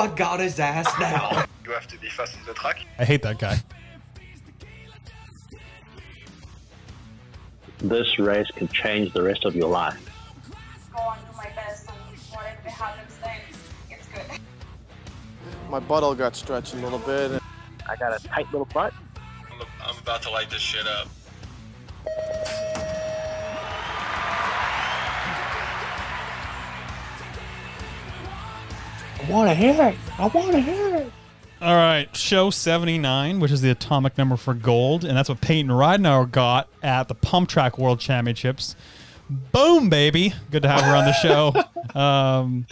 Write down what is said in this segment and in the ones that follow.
I got his ass now. You have to be fast on the track. I hate that guy. This race could change the rest of your life. go on do my best and whatever happens then it's good. My buttle got stretched a little bit. I got a tight little butt. I'm, I'm about to light this shit up. Want to hear it. I want to hear it. All right, show 79, which is the atomic number for gold, and that's what Payton Ridenour got at the Pump Track World Championships. Boom, baby. Good to have her on the show. um,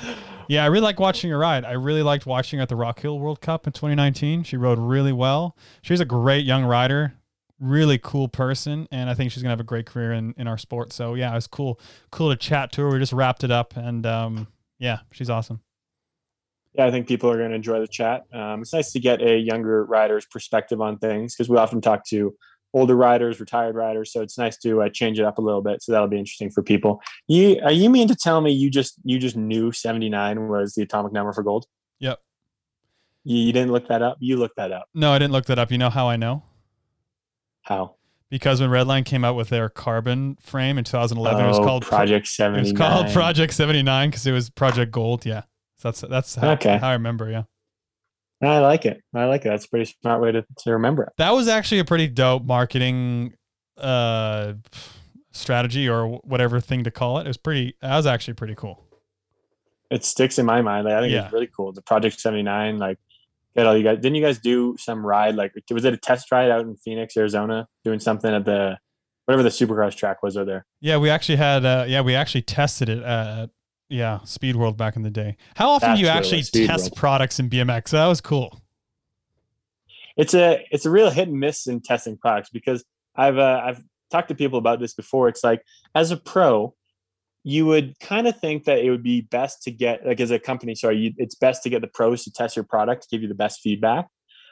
yeah, I really like watching her ride. I really liked watching her at the Rock Hill World Cup in 2019. She rode really well. She's a great young rider, really cool person, and I think she's gonna have a great career in, in our sport. So yeah, it was cool, cool to chat to her. We just wrapped it up, and um, yeah, she's awesome. Yeah, I think people are going to enjoy the chat. Um, it's nice to get a younger rider's perspective on things because we often talk to older riders, retired riders. So it's nice to uh, change it up a little bit. So that'll be interesting for people. You are you mean to tell me you just you just knew seventy nine was the atomic number for gold? Yep. You, you didn't look that up. You looked that up. No, I didn't look that up. You know how I know? How? Because when Redline came out with their carbon frame in 2011, it was Oh, called Project It was called Project 79 because it was Project Gold. Yeah. That's that's how, Okay. how I remember. Yeah. I like it. I like it. That's a pretty smart way to, to remember it. That was actually a pretty dope marketing uh strategy or whatever thing to call it. It was pretty that was actually pretty cool. It sticks in my mind. Like, I think Yeah. it's really cool. The Project seventy nine, like get all you guys. Didn't you guys do some ride? Like was it a test ride out in Phoenix, Arizona, doing something at the whatever the Supercross track was over there? Yeah, we actually had uh yeah, we actually tested it at yeah, Speed World back in the day. How often do you That's actually test World. products in BMX? That was cool. it's a it's a real hit and miss in testing products because I've uh, I've talked to people about this before. It's like as a pro, you would kind of think that it would be best to get like as a company, sorry, you, it's best to get the pros to test your product to give you the best feedback.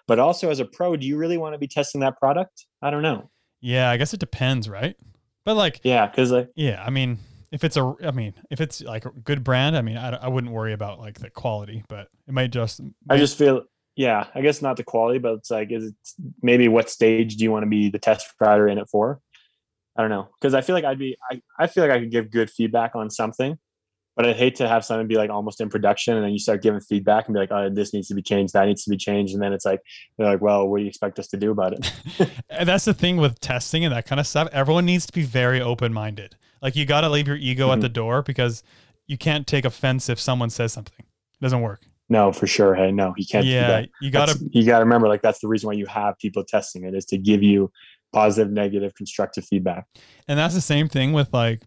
But also as a pro, do you really want to be testing that product? I don't know. Yeah, I guess it depends, right? But like Yeah, because like Yeah, I mean, if it's a, I mean, if it's like a good brand, I mean, I, I wouldn't worry about like the quality, but it might just. I just feel yeah, I guess not the quality, but it's like is it maybe what stage do you want to be the test rider in it for? I don't know because I feel like I'd be I, I feel like I could give good feedback on something, but I'd hate to have something be like almost in production and then you start giving feedback and be like, oh, this needs to be changed, that needs to be changed, and then it's like they're like, well, what do you expect us to do about it? And that's the thing with testing and that kind of stuff. Everyone needs to be very open minded. Like you got to leave your ego at Mhm. the door because you can't take offense if someone says something. It doesn't work. No, for sure. Hey, no, you can't yeah, you got to. you got to remember like that's the reason why you have people testing it is to give you positive, negative, constructive feedback. And that's the same thing with like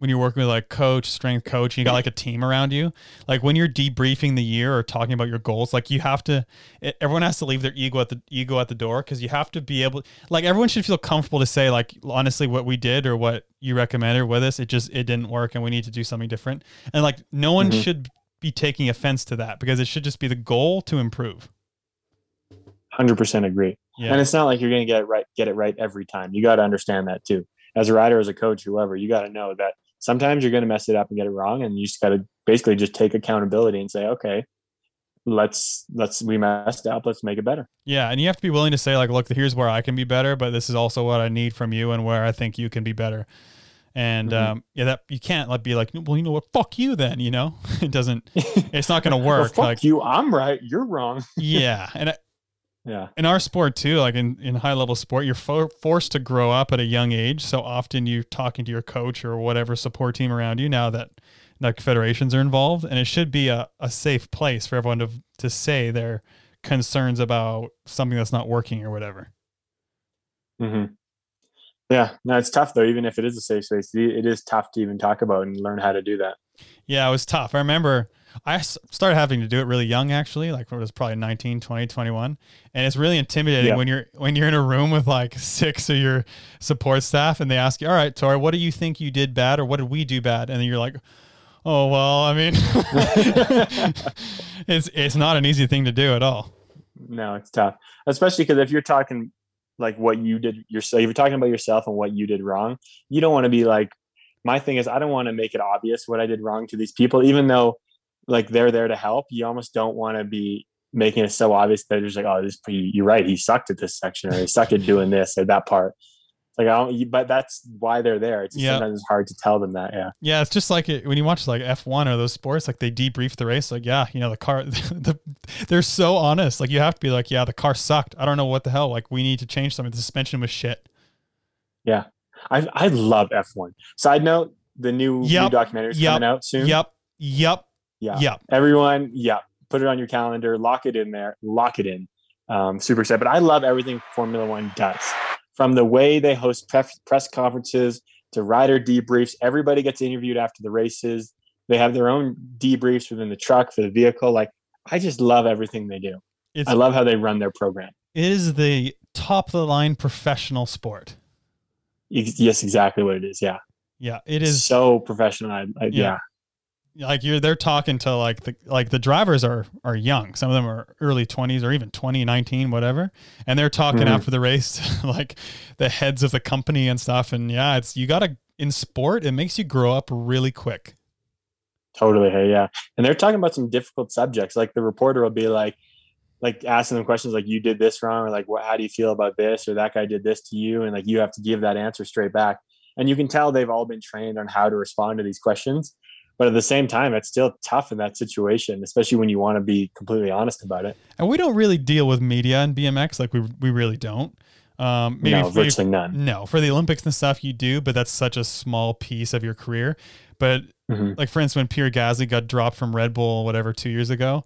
when you're working with like coach, strength coach, and you got like a team around you. Like when you're debriefing the year or talking about your goals, like you have to. e- Everyone has to leave their ego at the ego at the door because you have to be able. Like everyone should feel comfortable to say like honestly what we did or what you recommended with us. It just it didn't work and we need to do something different. And like no one Mhm. should be taking offense to that because it should just be the goal to improve. Hundred percent agree. Yeah. And it's not like you're going to get it right, get it right every time. You got to understand that too. As a rider, as a coach, whoever, you got to know that sometimes you're going to mess it up and get it wrong, and you just got to basically just take accountability and say, okay, let's let's we messed up, let's make it better. Yeah, and you have to be willing to say like, look, here's where I can be better, but this is also what I need from you and where I think you can be better. And Mhm. um, yeah, that you can't like be like, well, you know what, fuck you then, you know, it doesn't, it's not going to Well, work. fuck like, you, I'm right, you're wrong. yeah, and I- Yeah, in our sport too, like in, in high level sport, you're fo- forced to grow up at a young age. So often you're talking to your coach or whatever support team around you now that like federations are involved, and it should be a, a safe place for everyone to to say their concerns about something that's not working or whatever. hmm yeah. No, it's tough though. Even if it is a safe space, it is tough to even talk about and learn how to do that. Yeah, it was tough. I remember I started having to do it really young actually, like when I was probably 19, 20, 21. And it's really intimidating Yeah. when you're when you're in a room with like six of your support staff and they ask you, "All right, Tory, what do you think you did bad or what did we do bad?" And then you're like, "Oh, well, I mean, it's it's not an easy thing to do at all." No, it's tough, especially because if you're talking like what you did yourself, if you're talking about yourself and what you did wrong, you don't want to be like. My thing is, I don't want to make it obvious what I did wrong to these people, even though like they're there to help, you almost don't want to be making it so obvious that they're just like, oh, this you're right, he sucked at this section or he sucked at doing this or that part. Like I don't, but that's why they're there. It's Yeah. sometimes it's hard to tell them that. Yeah, Yeah, it's just like it, when you watch like F1 or those sports, like they debrief the race. Like, yeah, you know, the car, the, they're so honest. Like, you have to be like, yeah, the car sucked. I don't know what the hell. Like, we need to change something. The suspension was shit. yeah. I I love F1. Side note: the new, new Yep. documentary is Yep. coming out soon. Yep. Yep. Yeah. Yep. Everyone, yeah, put it on your calendar, lock it in there, lock it in. Um, super excited. But I love everything Formula One does. From the way they host press, press conferences to rider debriefs, everybody gets interviewed after the races. They have their own debriefs within the truck for the vehicle. Like, I just love everything they do. It's, I love how they run their program. it is the top of the line professional sport. Yes, exactly what it is. Yeah. Yeah, it is. so professional. I, I, Yeah. yeah. Like you're they're talking to like the like the drivers are are young some of them are early 20s or even 20 19 whatever and they're talking Mhm. after the race to, like the heads of the company and stuff and yeah it's you gotta in sport it makes you grow up really quick Totally. Hey, yeah. And they're talking about some difficult subjects. Like the reporter will be like, like asking them questions like, you did this wrong, or like, what, how do you feel about this? Or that guy did this to you. And like, you have to give that answer straight back. And you can tell they've all been trained on how to respond to these questions. But at the same time, it's still tough in that situation, especially when you want to be completely honest about it. and we don't really deal with media and bmx like we we really don't um maybe no, for- virtually none. no for the olympics and stuff you do but that's such a small piece of your career but Mhm. like for instance when Pierre Gasly got dropped from Red Bull whatever two years ago,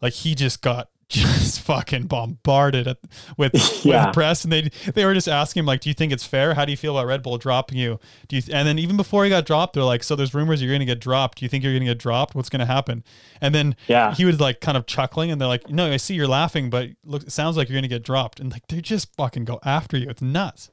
like he just got just fucking bombarded at, with Yeah. with press, and they they were just asking him like, "Do you think it's fair? How do you feel about Red Bull dropping you? Do you?" And then even before he got dropped, they're like, "So there's rumors you're going to get dropped. Do you think you're going to get dropped? What's going to happen?" And then Yeah. he was like kind of chuckling, and they're like, "No, I see you're laughing, but look, it sounds like you're going to get dropped." And like they just fucking go after you. It's nuts.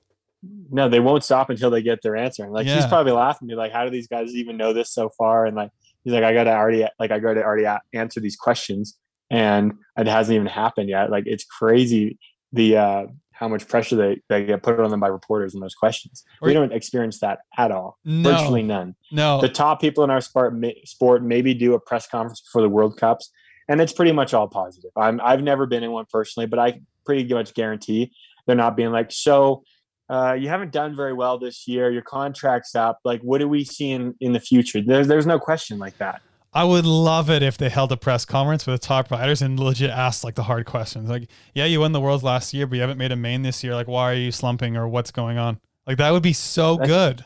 no, they won't stop until they get their answer. And like he's probably laughing, be like, "How do these guys even know this so far?" And like he's like, "I got to already like I got to already answer these questions, and it hasn't even happened yet." Like it's crazy the uh how much pressure they, they get put on them by reporters in those questions. We don't experience that at all. No. Virtually none. No, The top people in our sport sport maybe do a press conference before the World Cups, and it's pretty much all positive. I'm I've never been in one personally, but I pretty much guarantee they're not being like, so uh, you haven't done very well this year. Your contract's up. Like, what do we see in, in the future? There's there's no question like that. I would love it if they held a press conference with the top riders and legit asked like the hard questions. Like, yeah, you won the world last year, but you haven't made a main this year. Like, why are you slumping or what's going on? Like, that would be so That's- good.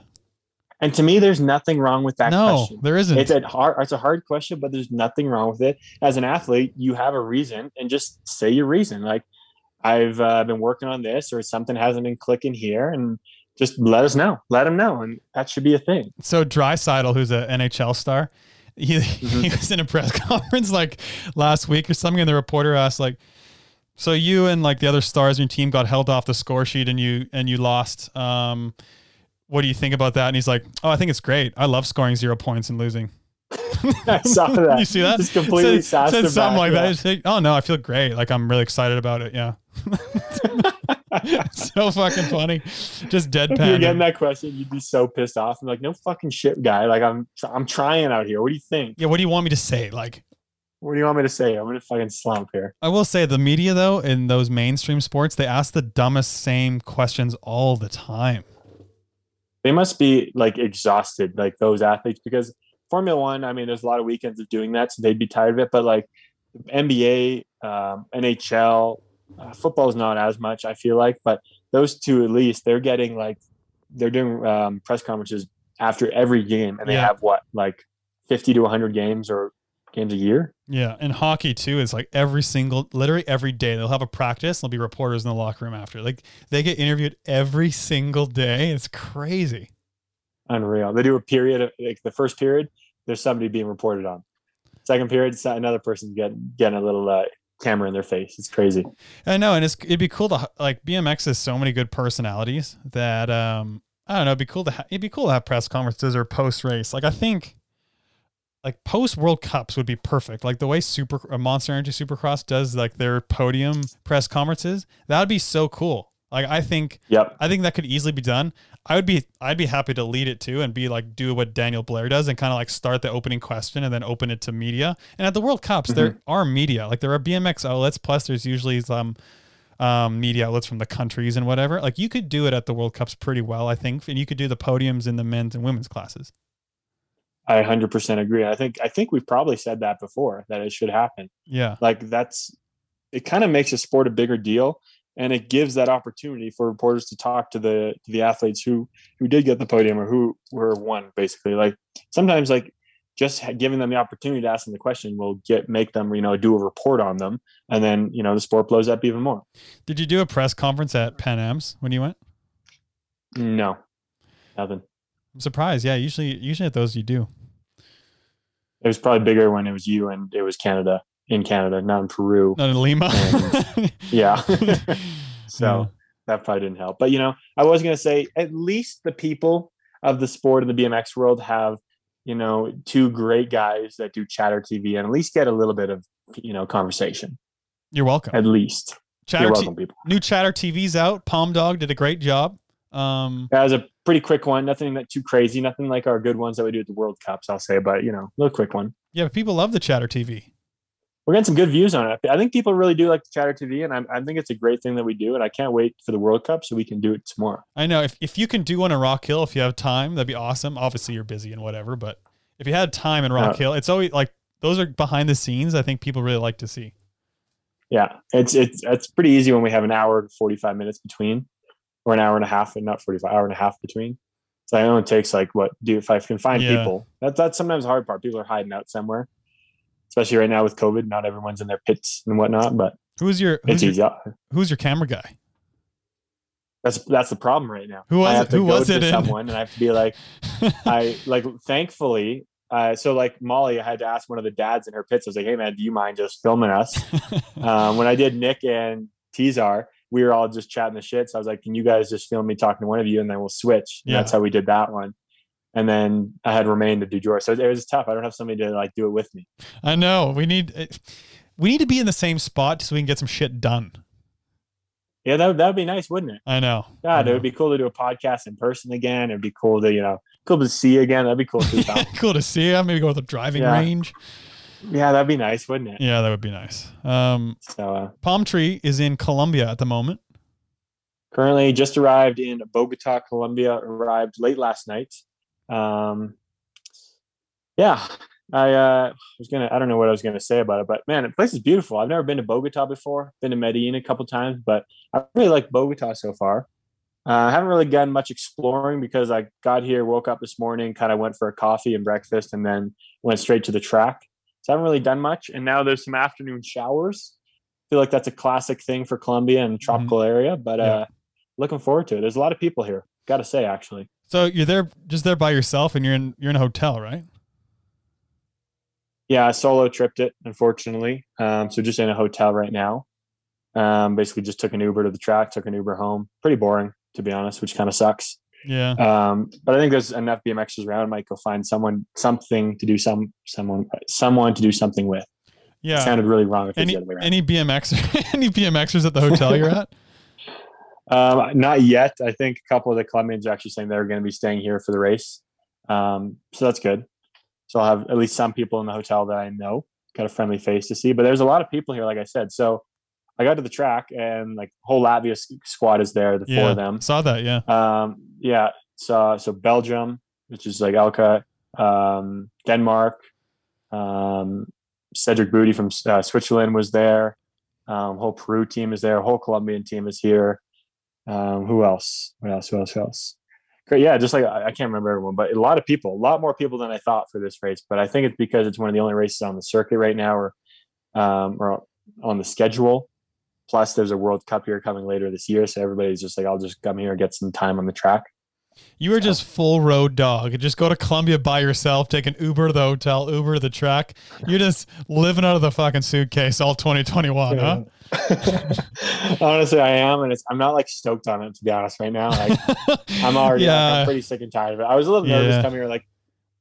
And to me, there's nothing wrong with that No, question. there isn't. It's a hard it's a hard question, but there's nothing wrong with it. As an athlete, you have a reason, and just say your reason. Like, I've uh, been working on this, or something hasn't been clicking here, and just let us know. Let them know, and that should be a thing. so Draisaitl, who's an NHL star, he, Mm-hmm. he was in a press conference like last week or something, and the reporter asked like, "So you and like the other stars in your team got held off the score sheet, and you and you lost. Um, what do you think about that?" And he's like, "Oh, I think it's great. I love scoring zero points and losing." I saw that. you see that? Just completely said, said something back, like that. yeah. It's like, oh no, I feel great. Like I'm really excited about it. Yeah. so fucking funny. Just If you're deadpan. getting that question, you'd be so pissed off. I'm like, no fucking shit, guy. Like, I'm I'm trying out here. What do you think? yeah. What do you want me to say? Like, What do you want me to say? I'm gonna fucking slump here. I will say the media though in those mainstream sports, they ask the dumbest same questions all the time. they must be like exhausted, like those athletes, because Formula One. I mean, there's a lot of weekends of doing that, so they'd be tired of it. But like NBA, um, NHL, uh, football is not as much. I feel like, but those two at least, they're getting like they're doing um, press conferences after every game, and they Yeah. have what like 50 to 100 games or games a year. Yeah, and hockey too is like every single, literally every day they'll have a practice. There'll be reporters in the locker room after. Like they get interviewed every single day. It's crazy. Unreal. They do a period of like the first period. There's somebody being reported on. Second period, another person's getting getting a little uh, camera in their face. It's crazy. I know, and it's it'd be cool to like BMX has so many good personalities that um I don't know, it'd be cool to ha- it'd be cool to have press conferences or post race. Like I think like post World Cups would be perfect. Like the way Super uh, Monster Energy Supercross does like their podium press conferences, that would be so cool. Like I think Yep. I think that could easily be done. I would be I'd be happy to lead it too and be like do what Daniel Blair does and kind of like start the opening question and then open it to media. And at the World Cups there are media. Like there are BMX outlets plus there's usually some um, media outlets from the countries and whatever. Like you could do it at the World Cups pretty well, I think, and you could do the podiums in the men's and women's classes. I 100% agree. I think I think we've probably said that before that it should happen. Yeah. Like that's it kind of makes the sport a bigger deal and it gives that opportunity for reporters to talk to the to the athletes who who did get the podium or who were won basically. Like sometimes like just giving them the opportunity to ask them the question will get make them, you know, do a report on them and then, you know, the sport blows up even more. Did you do a press conference at Pan Am's when you went? No. Nothing. I'm surprised. Yeah, usually usually at those you do. It was probably bigger when it was you and it was Canada in Canada, not in Peru. Not in Lima. Yeah. so Yeah. that probably didn't help. But you know, I was gonna say at least the people of the sport in the BMX world have, you know, two great guys that do chatter TV and at least get a little bit of you know conversation. You're welcome. At least. Chatter You're T- people. new Chatter TV's out. Palm Dog did a great job. Um, That was a pretty quick one. Nothing that too crazy. Nothing like our good ones that we do at the World Cups. I'll say, but you know, a little quick one. yeah, but people love the Chatter TV. We're getting some good views on it. I think people really do like the Chatter TV, and I, I think it's a great thing that we do. And I can't wait for the World Cup so we can do it tomorrow. I know if, if you can do one in Rock Hill, if you have time, that'd be awesome. Obviously, you're busy and whatever, but if you had time in Rock Yeah. Hill, it's always like those are behind the scenes. I think people really like to see. Yeah, it's it's it's pretty easy when we have an hour and forty five minutes between, or an hour and a half, and not forty five hour and a half between. So it only takes like what do if I can find Yeah. people. That's that's sometimes the hard part. People are hiding out somewhere, especially right now with COVID. Not everyone's in their pits and whatnot, but Who's your who's your, who's your camera guy? That's that's the problem right now. Who was I it- have to who go was to it in? someone, and I have to be like, I like. Thankfully, uh, so like Molly, I had to ask one of the dads in her pits. I was like, "Hey man, do you mind just filming us?" um, when I did Nick and Tizar, we were all just chatting the shit. So I was like, "Can you guys just film me talking to one of you, and then we'll switch?" And Yeah. that's how we did that one. And then I had Romain to do George. So it was tough. I don't have somebody to like do it with me. I know we need we need to be in the same spot so we can get some shit done. Yeah, that that would be nice, wouldn't it? I know. I God, it would be cool to do a podcast in person again. It'd be cool to you know, cool to see you again. That'd be cool too. Cool to see you. Maybe go to the driving Yeah. range. yeah, that'd be nice, wouldn't it? Yeah, that would be nice. Um, So uh, Palm Tree is in Colombia at the moment. currently just arrived in Bogota, Colombia. Arrived late last night. Um, yeah, I uh, was gonna. I don't know what I was gonna say about it, but man, the place is beautiful. I've never been to Bogota before. Been to Medellin a couple times, but I really like Bogota so far. Uh, I haven't really done much exploring because I got here, woke up this morning, kind of went for a coffee and breakfast, and then went straight to the track. So I haven't really done much. And now there's some afternoon showers. I feel like that's a classic thing for Colombia and tropical area, but Yeah. uh, looking forward to it. There's a lot of people here. Got to say, actually. So you're there, just there by yourself, and you're in you're in a hotel, right? Yeah, I solo tripped it, unfortunately. Um, so just in a hotel right now. Um, basically, just took an Uber to the track, took an Uber home. Pretty boring, to be honest, which kind of sucks. Yeah. Um, but I think there's enough BMXers around. I might go find someone, something to do some, someone, someone to do something with. Yeah. sounded really wrong if any the other way around. any BMX any BMXers at the hotel you're at? Um, not yet. I think a couple of the Colombians are actually saying they're going to be staying here for the race. Um, so that's good. So I'll have at least some people in the hotel that I know, got a friendly face to see. But there's a lot of people here, like I said. So I got to the track and like whole Latvia squad is there, the four of them. Saw that. Yeah. Um, yeah. So so Belgium, which is like Elka, um, Denmark, um, Cedric Butti from uh, Switzerland was there. Um, whole Peru team is there. Whole Colombian team is here. Um, who else? What else? Who else? Who else? Great. Yeah, just like I, can't remember everyone, but a lot of people, a lot more people than I thought for this race. But I think it's because it's one of the only races on the circuit right now, or um, or on the schedule. Plus, there's a World Cup here coming later this year, so everybody's just like, I'll just come here and get some time on the track. You were just full road dog. Just go to Colombia by yourself, take an Uber to the hotel, Uber to the track. You're just living out of the fucking suitcase all 2021, huh? Honestly, I am, and it's I'm not like stoked on it to be honest right now. Like I'm already like, I'm pretty sick and tired of it. I was a little nervous Yeah. coming here. Like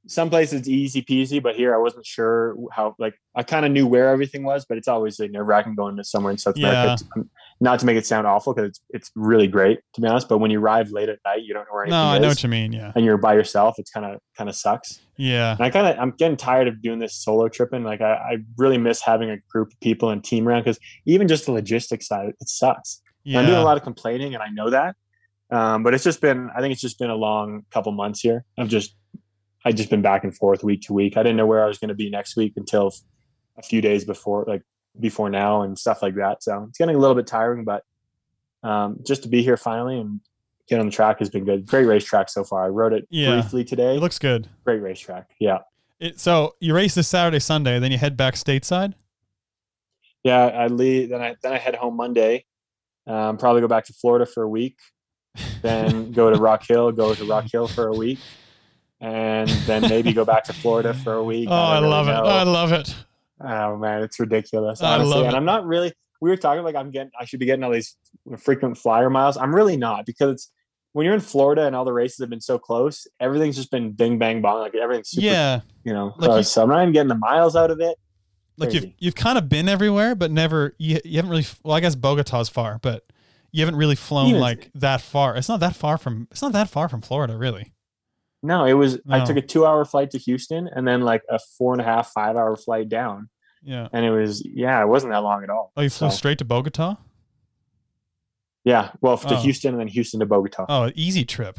some places easy peasy, but here I wasn't sure how. Like I kind of knew where everything was, but it's always like nerve wracking going to somewhere in South Yeah. America. I'm um, not to make it sound awful because it's it's really great to be honest. But when you arrive late at night, you don't know where anything No, I is, know what you mean. Yeah. and you're by yourself. It's kind of kind of sucks. Yeah. And I kind of I'm getting tired of doing this solo tripping. Like I, I really miss having a group of people and team around because even just the logistics side, it sucks. And I'm doing a lot of complaining, and I know that. Um, but it's just been I think it's just been a long couple months here. I've just I just been back and forth week to week. I didn't know where I was going to be next week until a few days before, like before now, and stuff like that. So it's getting a little bit tiring, but um, just to be here finally and get on the track has been good. Great racetrack so far. I rode it Yeah. briefly today. It looks good. Great racetrack. Yeah. It, so you race this Saturday, Sunday, then you head back stateside. Yeah, I leave. Then I then I head home Monday. Um, probably go back to Florida for a week. Then go to Rock Hill. Go to Rock Hill for a week, and then maybe go back to Florida for a week. Oh, I really love it. I love it. Oh man, it's ridiculous. I Honestly. love and it. I'm not really. We were talking like I'm getting. I should be getting all these frequent flyer miles. I'm really not because it's when you're in Florida and all the races have been so close. Everything's just been bing bang bong. Like everything's super. yeah. You know, Like you- so I'm not even getting the miles out of it. Like you've you've kind of been everywhere, but never you, you haven't really. Well, I guess Bogota's far, but you haven't really flown Even- like that far. It's not that far from. It's not that far from Florida, really. No, it was. I took a two-hour flight to Houston and then like a four and a half, five-hour flight down, Yeah. and it was yeah, it wasn't that long at all. Oh, you flew So, straight to Bogota? Yeah, well, to Oh. Houston and then Houston to Bogota. Oh, easy trip.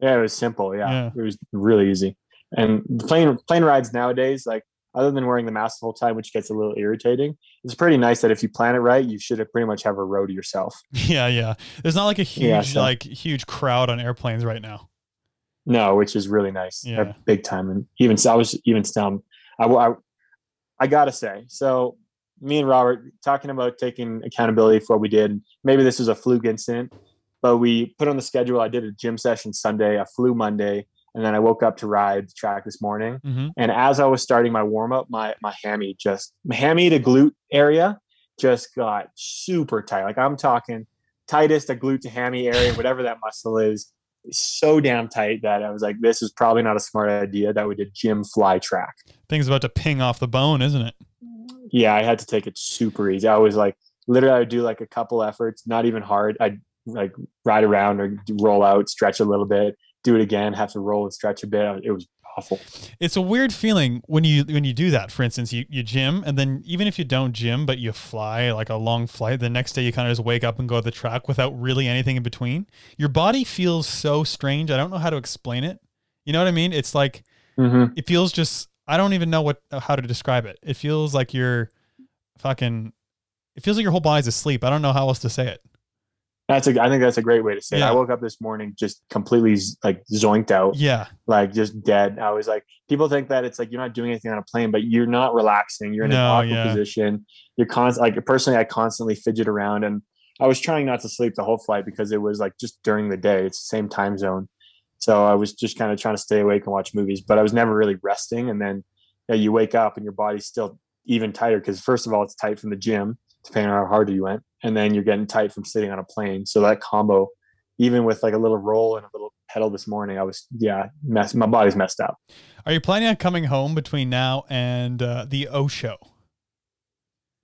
Yeah, it was simple. Yeah, Yeah. it was really easy. And the plane plane rides nowadays, like other than wearing the mask the whole time, which gets a little irritating, it's pretty nice that if you plan it right, you should pretty much have a row to yourself. Yeah, yeah. There's not like a huge Yeah, so- like huge crowd on airplanes right now. No, which is really nice. Yeah. Big time. And even so, I was even still, I, I, I gotta say, so me and Robert talking about taking accountability for what we did. Maybe this was a fluke incident, but we put on the schedule. I did a gym session Sunday. I flew Monday, and then I woke up to ride the track this morning. hmm And as I was starting my warm up, my my hammy just my hammy to glute area just got super tight. Like I'm talking tightest a glute to hammy area, whatever that muscle is, so damn tight that I was like, this is probably not a smart idea that we did gym fly track. Thing's about to ping off the bone, isn't it? Yeah, I had to take it super easy. I was like, literally, I would do like a couple efforts, not even hard. I'd like ride around or roll out, stretch a little bit, do it again, have to roll and stretch a bit. It was awful. It's a weird feeling when you when you do that. For instance, you, you gym and then even if you don't gym but you fly like a long flight, the next day you kind of just wake up and go to the track without really anything in between. Your body feels so strange. I don't know how to explain it. You know what I mean? It's like Mm-hmm. it feels just I don't even know what how to describe it. It feels like you're fucking it feels like your whole body's asleep. I don't know how else to say it. That's a. I think that's a great way to say it. I woke up this morning just completely like zoinked out, Yeah. like just dead. I was like, people think that it's like you're not doing anything on a plane, but you're not relaxing. You're in No, an awkward yeah. position. You're constant. Like personally, I constantly fidget around, and I was trying not to sleep the whole flight because it was like just during the day. It's the same time zone, so I was just kind of trying to stay awake and watch movies. But I was never really resting. And then yeah, you wake up and your body's still even tighter because first of all, it's tight from the gym, depending on how hard you went, and then you're getting tight from sitting on a plane. So that combo, even with like a little roll and a little pedal this morning, I was yeah, mess. My body's messed up. Are you planning on coming home between now and uh, the O show?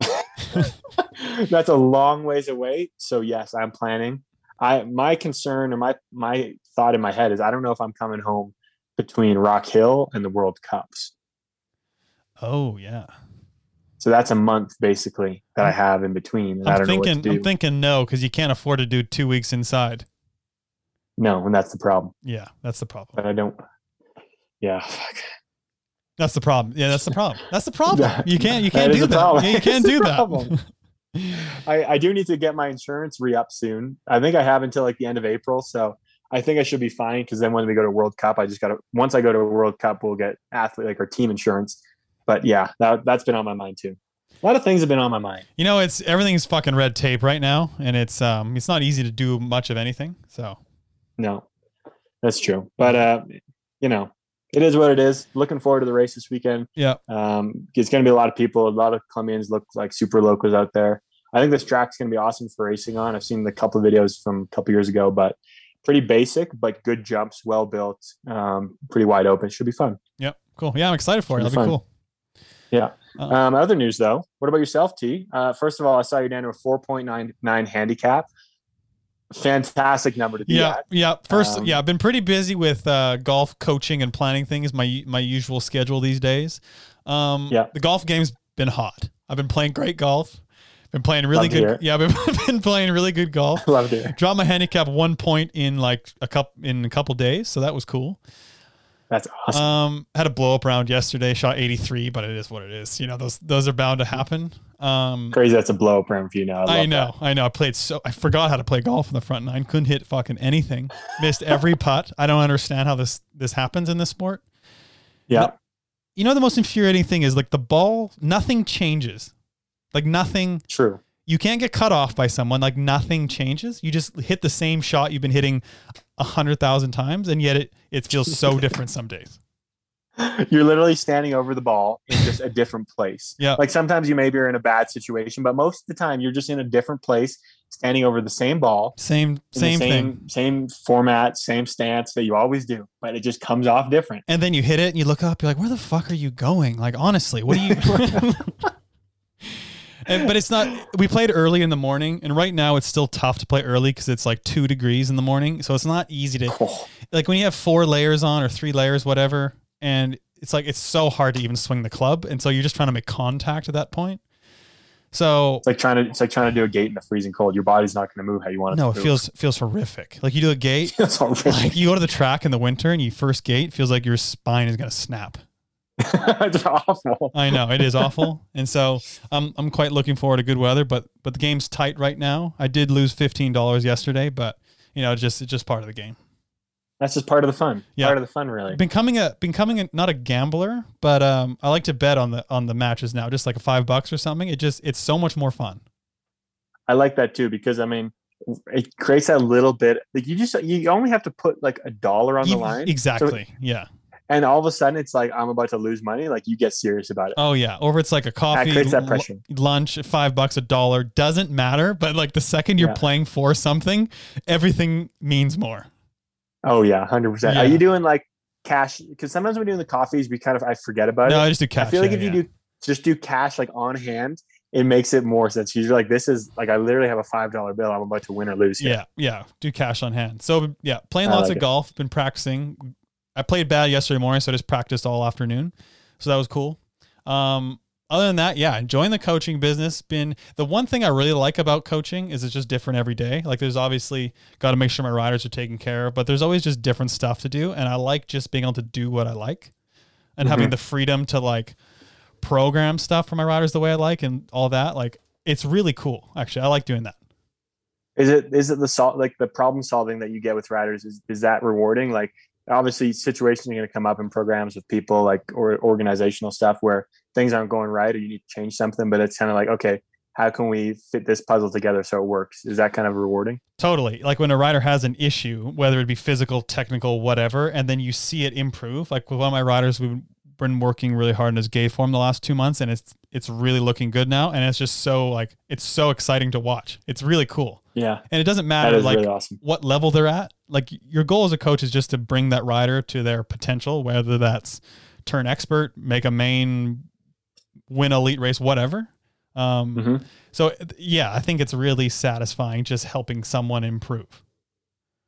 That's a long ways away. So yes, I'm planning. I my concern or my my thought in my head is I don't know if I'm coming home between Rock Hill and the World Cups. Oh yeah. So that's a month basically that I have in between. I I'm know thinking what to do. I'm thinking no because you can't afford to do two weeks inside. no, and that's the problem. Yeah, that's the problem. But I don't. Yeah. Fuck. That's the problem. Yeah, that's the problem. That's the problem. You can't you can't do that. problem. Yeah, you can't do that. I, I do need to get my insurance re up soon. I think I have until like the end of April. So I think I should be fine because then when we go to World Cup, I just got to, once I go to a World Cup, we'll get athlete like our team insurance. But yeah, that, that's been on my mind too. A lot of things have been on my mind. You know, it's everything's fucking red tape right now, and it's um it's not easy to do much of anything. So No, that's true. But, uh, you know, it is what it is. Looking forward to the race this weekend. yeah, Um, it's going to be a lot of people. A lot of Colombians look like super locals out there. I think this track's going to be awesome for racing on. I've seen the couple of videos from a couple years ago, but pretty basic, but good jumps, well built, um, pretty wide open. Should be fun. yep, cool. Yeah, I'm excited for it. That'll be be cool. Yeah. Uh, Um, other news though, what about yourself, T? Uh, first of all, I saw you down to a four point nine nine handicap. Fantastic number to be Yeah, at. yeah. First, Um, yeah, I've been pretty busy with uh, golf coaching and planning things. My my usual schedule these days. Um, Yeah. the golf game's been hot. I've been playing great golf. Been playing really Love to hear good. Yeah, I've been, been playing really good golf. Love it. Dropped my handicap one point in like a cup in a couple days, so that was cool. That's awesome. Um, had a blow up round yesterday. Shot 83, but it is what it is. You know, those those are bound to happen. Um, Crazy. That's a blow up round for you now. I, I know, I know. I played so I forgot how to play golf in the front nine. Couldn't hit fucking anything. Missed every putt. I don't understand how this this happens in this sport. That. Yeah. You know the most infuriating thing is like the ball. Nothing changes. Like nothing. True. You can't get cut off by someone. Like nothing changes. You just hit the same shot you've been hitting a hundred thousand times, and yet it it feels so different some days. You're literally standing over the ball in just a different place. Yeah. Like sometimes you maybe are in a bad situation, but most of the time you're just in a different place, standing over the same ball, Same same same thing. same format, same stance that you always do, but it just comes off different. And then you hit it and you look up, you're like, where the fuck are you going? Like, honestly, what are you and, but it's not we played early in the morning and right now it's still tough to play early because it's like two degrees in the morning. So it's not easy to Oh, like when you have four layers on or three layers, whatever, and it's like it's so hard to even swing the club. And so you're just trying to make contact at that point. So it's like trying to it's like trying to do a gate in the freezing cold. Your body's not going to move how you want it to. no, to it feels feels horrific. Like you do a gate, feels horrific. like you go to the track in the winter and you first gate, feels like your spine is gonna snap. it's awful. I know it is awful, and so I'm I'm quite looking forward to good weather. But but the game's tight right now. I did lose fifteen dollars yesterday, but you know, it's just it's just part of the game. That's just part of the fun. Yeah. Part of the fun, really. Becoming a becoming a, not a gambler, but um, I like to bet on the on the matches now, just like a five bucks or something. It just it's so much more fun. I like that too because I mean, it creates that little bit. Like you just you only have to put like a dollar on the line, exactly. yeah. And all of a sudden it's like I'm about to lose money. Like you get serious about it. Oh yeah. Or it's like a coffee, creates that l- pressure. lunch, five bucks, a dollar doesn't matter. But like the second you're Yeah. playing for something, everything means more. Oh yeah, hundred percent. Are you doing like cash? Because sometimes when we're doing the coffees, we kind of I forget about No, it. I just do cash. I feel like yeah, if you do just do cash like on hand, it makes it more sense. You're like, this is like I literally have a five dollar bill. I'm about to win or lose. Here. Yeah, yeah. Do cash on hand. So yeah, playing I lots like of it. golf. Been practicing. I played bad yesterday morning, so I just practiced all afternoon. So that was cool. Um, other than that, yeah, enjoying the coaching business. Been the one thing I really like about coaching is it's just different every day. Like there's obviously got to make sure my riders are taken care of, but there's always just different stuff to do, and I like just being able to do what I like, and having Mhm. the freedom to like program stuff for my riders the way I like and all that. Like it's really cool. Actually, I like doing that. Is it is it the sol- like the problem solving that you get with riders is is that rewarding? Like obviously situations are going to come up in programs with people like or organizational stuff where things aren't going right or you need to change something, but it's kind of like okay, how can we fit this puzzle together so it works? Is that kind of rewarding? Totally. Like when a rider has an issue, whether it be physical, technical, whatever, and then you see it improve. Like with one of my riders, we've been working really hard in his gate form the last two months, and it's it's really looking good now. And it's just so like it's so exciting to watch. It's really cool, Yeah, and it doesn't matter like really awesome. what level they're at. Like your goal as a coach is just to bring that rider to their potential, whether that's turn expert, make a main, win elite race, whatever. Um, Mhm. So yeah, I think it's really satisfying just helping someone improve.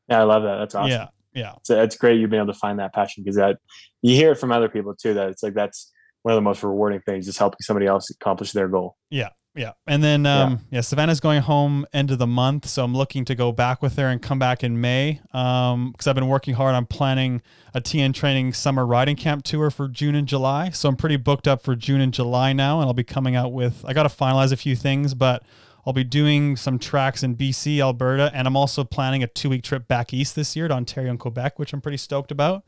Yeah, I love that. That's awesome. Yeah, yeah, So it's great you've been able to find that passion because that you hear it from other people too. That it's like that's one of the most rewarding things is helping somebody else accomplish their goal. yeah, yeah. And then um, yeah. Savannah's going home end of the month, so I'm looking to go back with her and come back in May. Um, because I've been working hard on planning a TN training summer riding camp tour for June and July. So I'm pretty booked up for June and July now, and I'll be coming out with. I got to finalize a few things, but. I'll be doing some tracks in BC, Alberta, and I'm also planning a two week trip back east this year to Ontario and Quebec, which I'm pretty stoked about.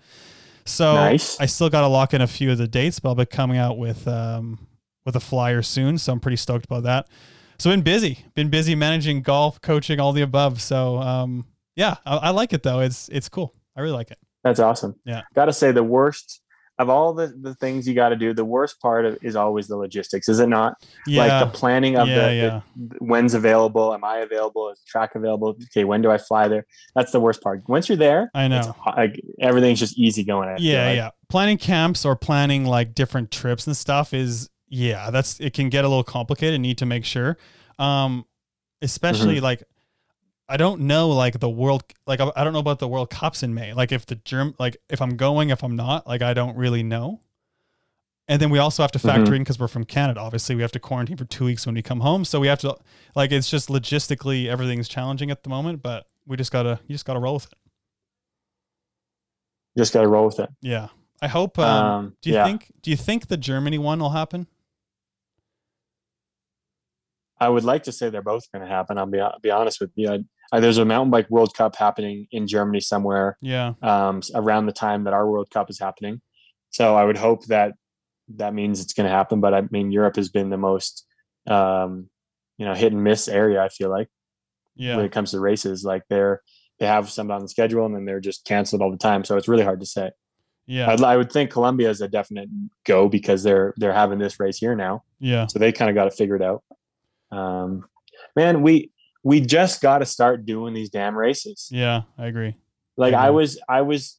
So Nice. I still got to lock in a few of the dates, but I'll be coming out with um, with a flyer soon. So I'm pretty stoked about that. So been busy, been busy managing golf, coaching, all the above. So um, yeah, I, I like it though. It's it's cool. I really like it. That's awesome. Yeah. Got to say the worst of all the, the things you got to do, the worst part of, is always the logistics, is it not? Yeah, Like the planning of yeah, the, yeah. the when's available, am I available, is the track available? Okay, when do I fly there? That's the worst part. Once you're there, I know. it's like everything's just easy going. I Yeah, like. yeah. Planning camps or planning like different trips and stuff is yeah, that's it can get a little complicated. Need to make sure, um, especially Mm-hmm. like I don't know like the world like I, I don't know about the World Cups in May. Like if the germ like if I'm going, if I'm not, like I don't really know. And then we also have to factor Mhm. in because we're from Canada. Obviously, we have to quarantine for two weeks when we come home. So we have to like it's just logistically everything's challenging at the moment. But we just gotta you just gotta roll with it. Just got to roll with it. Yeah. I hope. Um, Um, do you yeah. think? Do you think the Germany one will happen? I would like to say they're both going to happen. I'll be I'll be honest with you. I, I, there's a mountain bike World Cup happening in Germany somewhere Yeah. um, around the time that our World Cup is happening. So I would hope that that means it's going to happen. But I mean, Europe has been the most um, you know hit and miss area. I feel like Yeah. when it comes to races, like they're they have some on the schedule and then they're just canceled all the time. So it's really hard to say. Yeah. I'd, I would think Colombia is a definite go because they're they're having this race here now. Yeah. so they kind of got it figured out. Um, man, we we just got to start doing these damn races. Yeah. I agree. Like I agree. was, I was,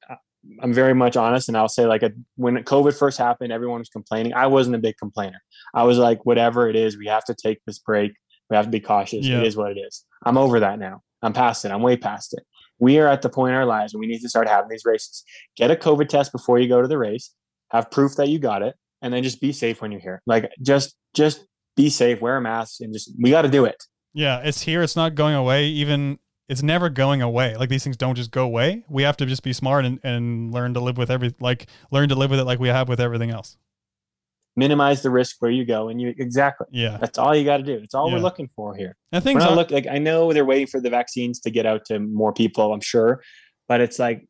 I'm very much honest, and I'll say like a, when COVID first happened, everyone was complaining. I wasn't a big complainer. I was like, whatever it is, we have to take this break. We have to be cautious. Yeah. It is what it is. I'm over that now. I'm past it. I'm way past it. We are at the point in our lives where we need to start having these races. Get a COVID test before you go to the race. Have proof that you got it, and then just be safe when you're here. Like just, just be safe. Wear a mask, and just we got to do it. Yeah. It's here. It's not going away. Even it's never going away. Like these things don't just go away. We have to just be smart and, and learn to live with every like learn to live with it like we have with everything else. Minimize the risk where you go, and you exactly. Yeah. That's all you got to do. It's all Yeah. we're looking for here. And things are, look like I know they're waiting for the vaccines to get out to more people. I'm sure, but it's like,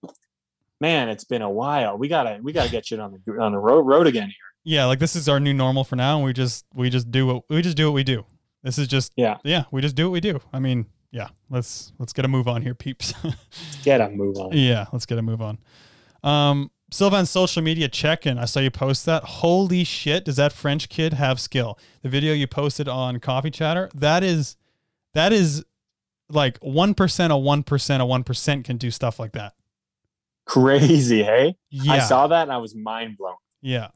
man, it's been a while. We gotta we gotta get shit on the on the road road again here. Yeah, like this is our new normal for now. And we just we just do what we just do what we do. This is just Yeah. yeah, we just do what we do. I mean, yeah, let's let's get a move on here, peeps. Get a move on. Yeah, let's get a move on. Um, Sylvan's social media check-in. I saw you post that. Holy shit, does that French kid have skill? The video you posted on Coffee Chatter, that is, that is like one percent of one percent of one percent can do stuff like that. Crazy, hey? Yeah, I saw that and I was mind blown. yeah,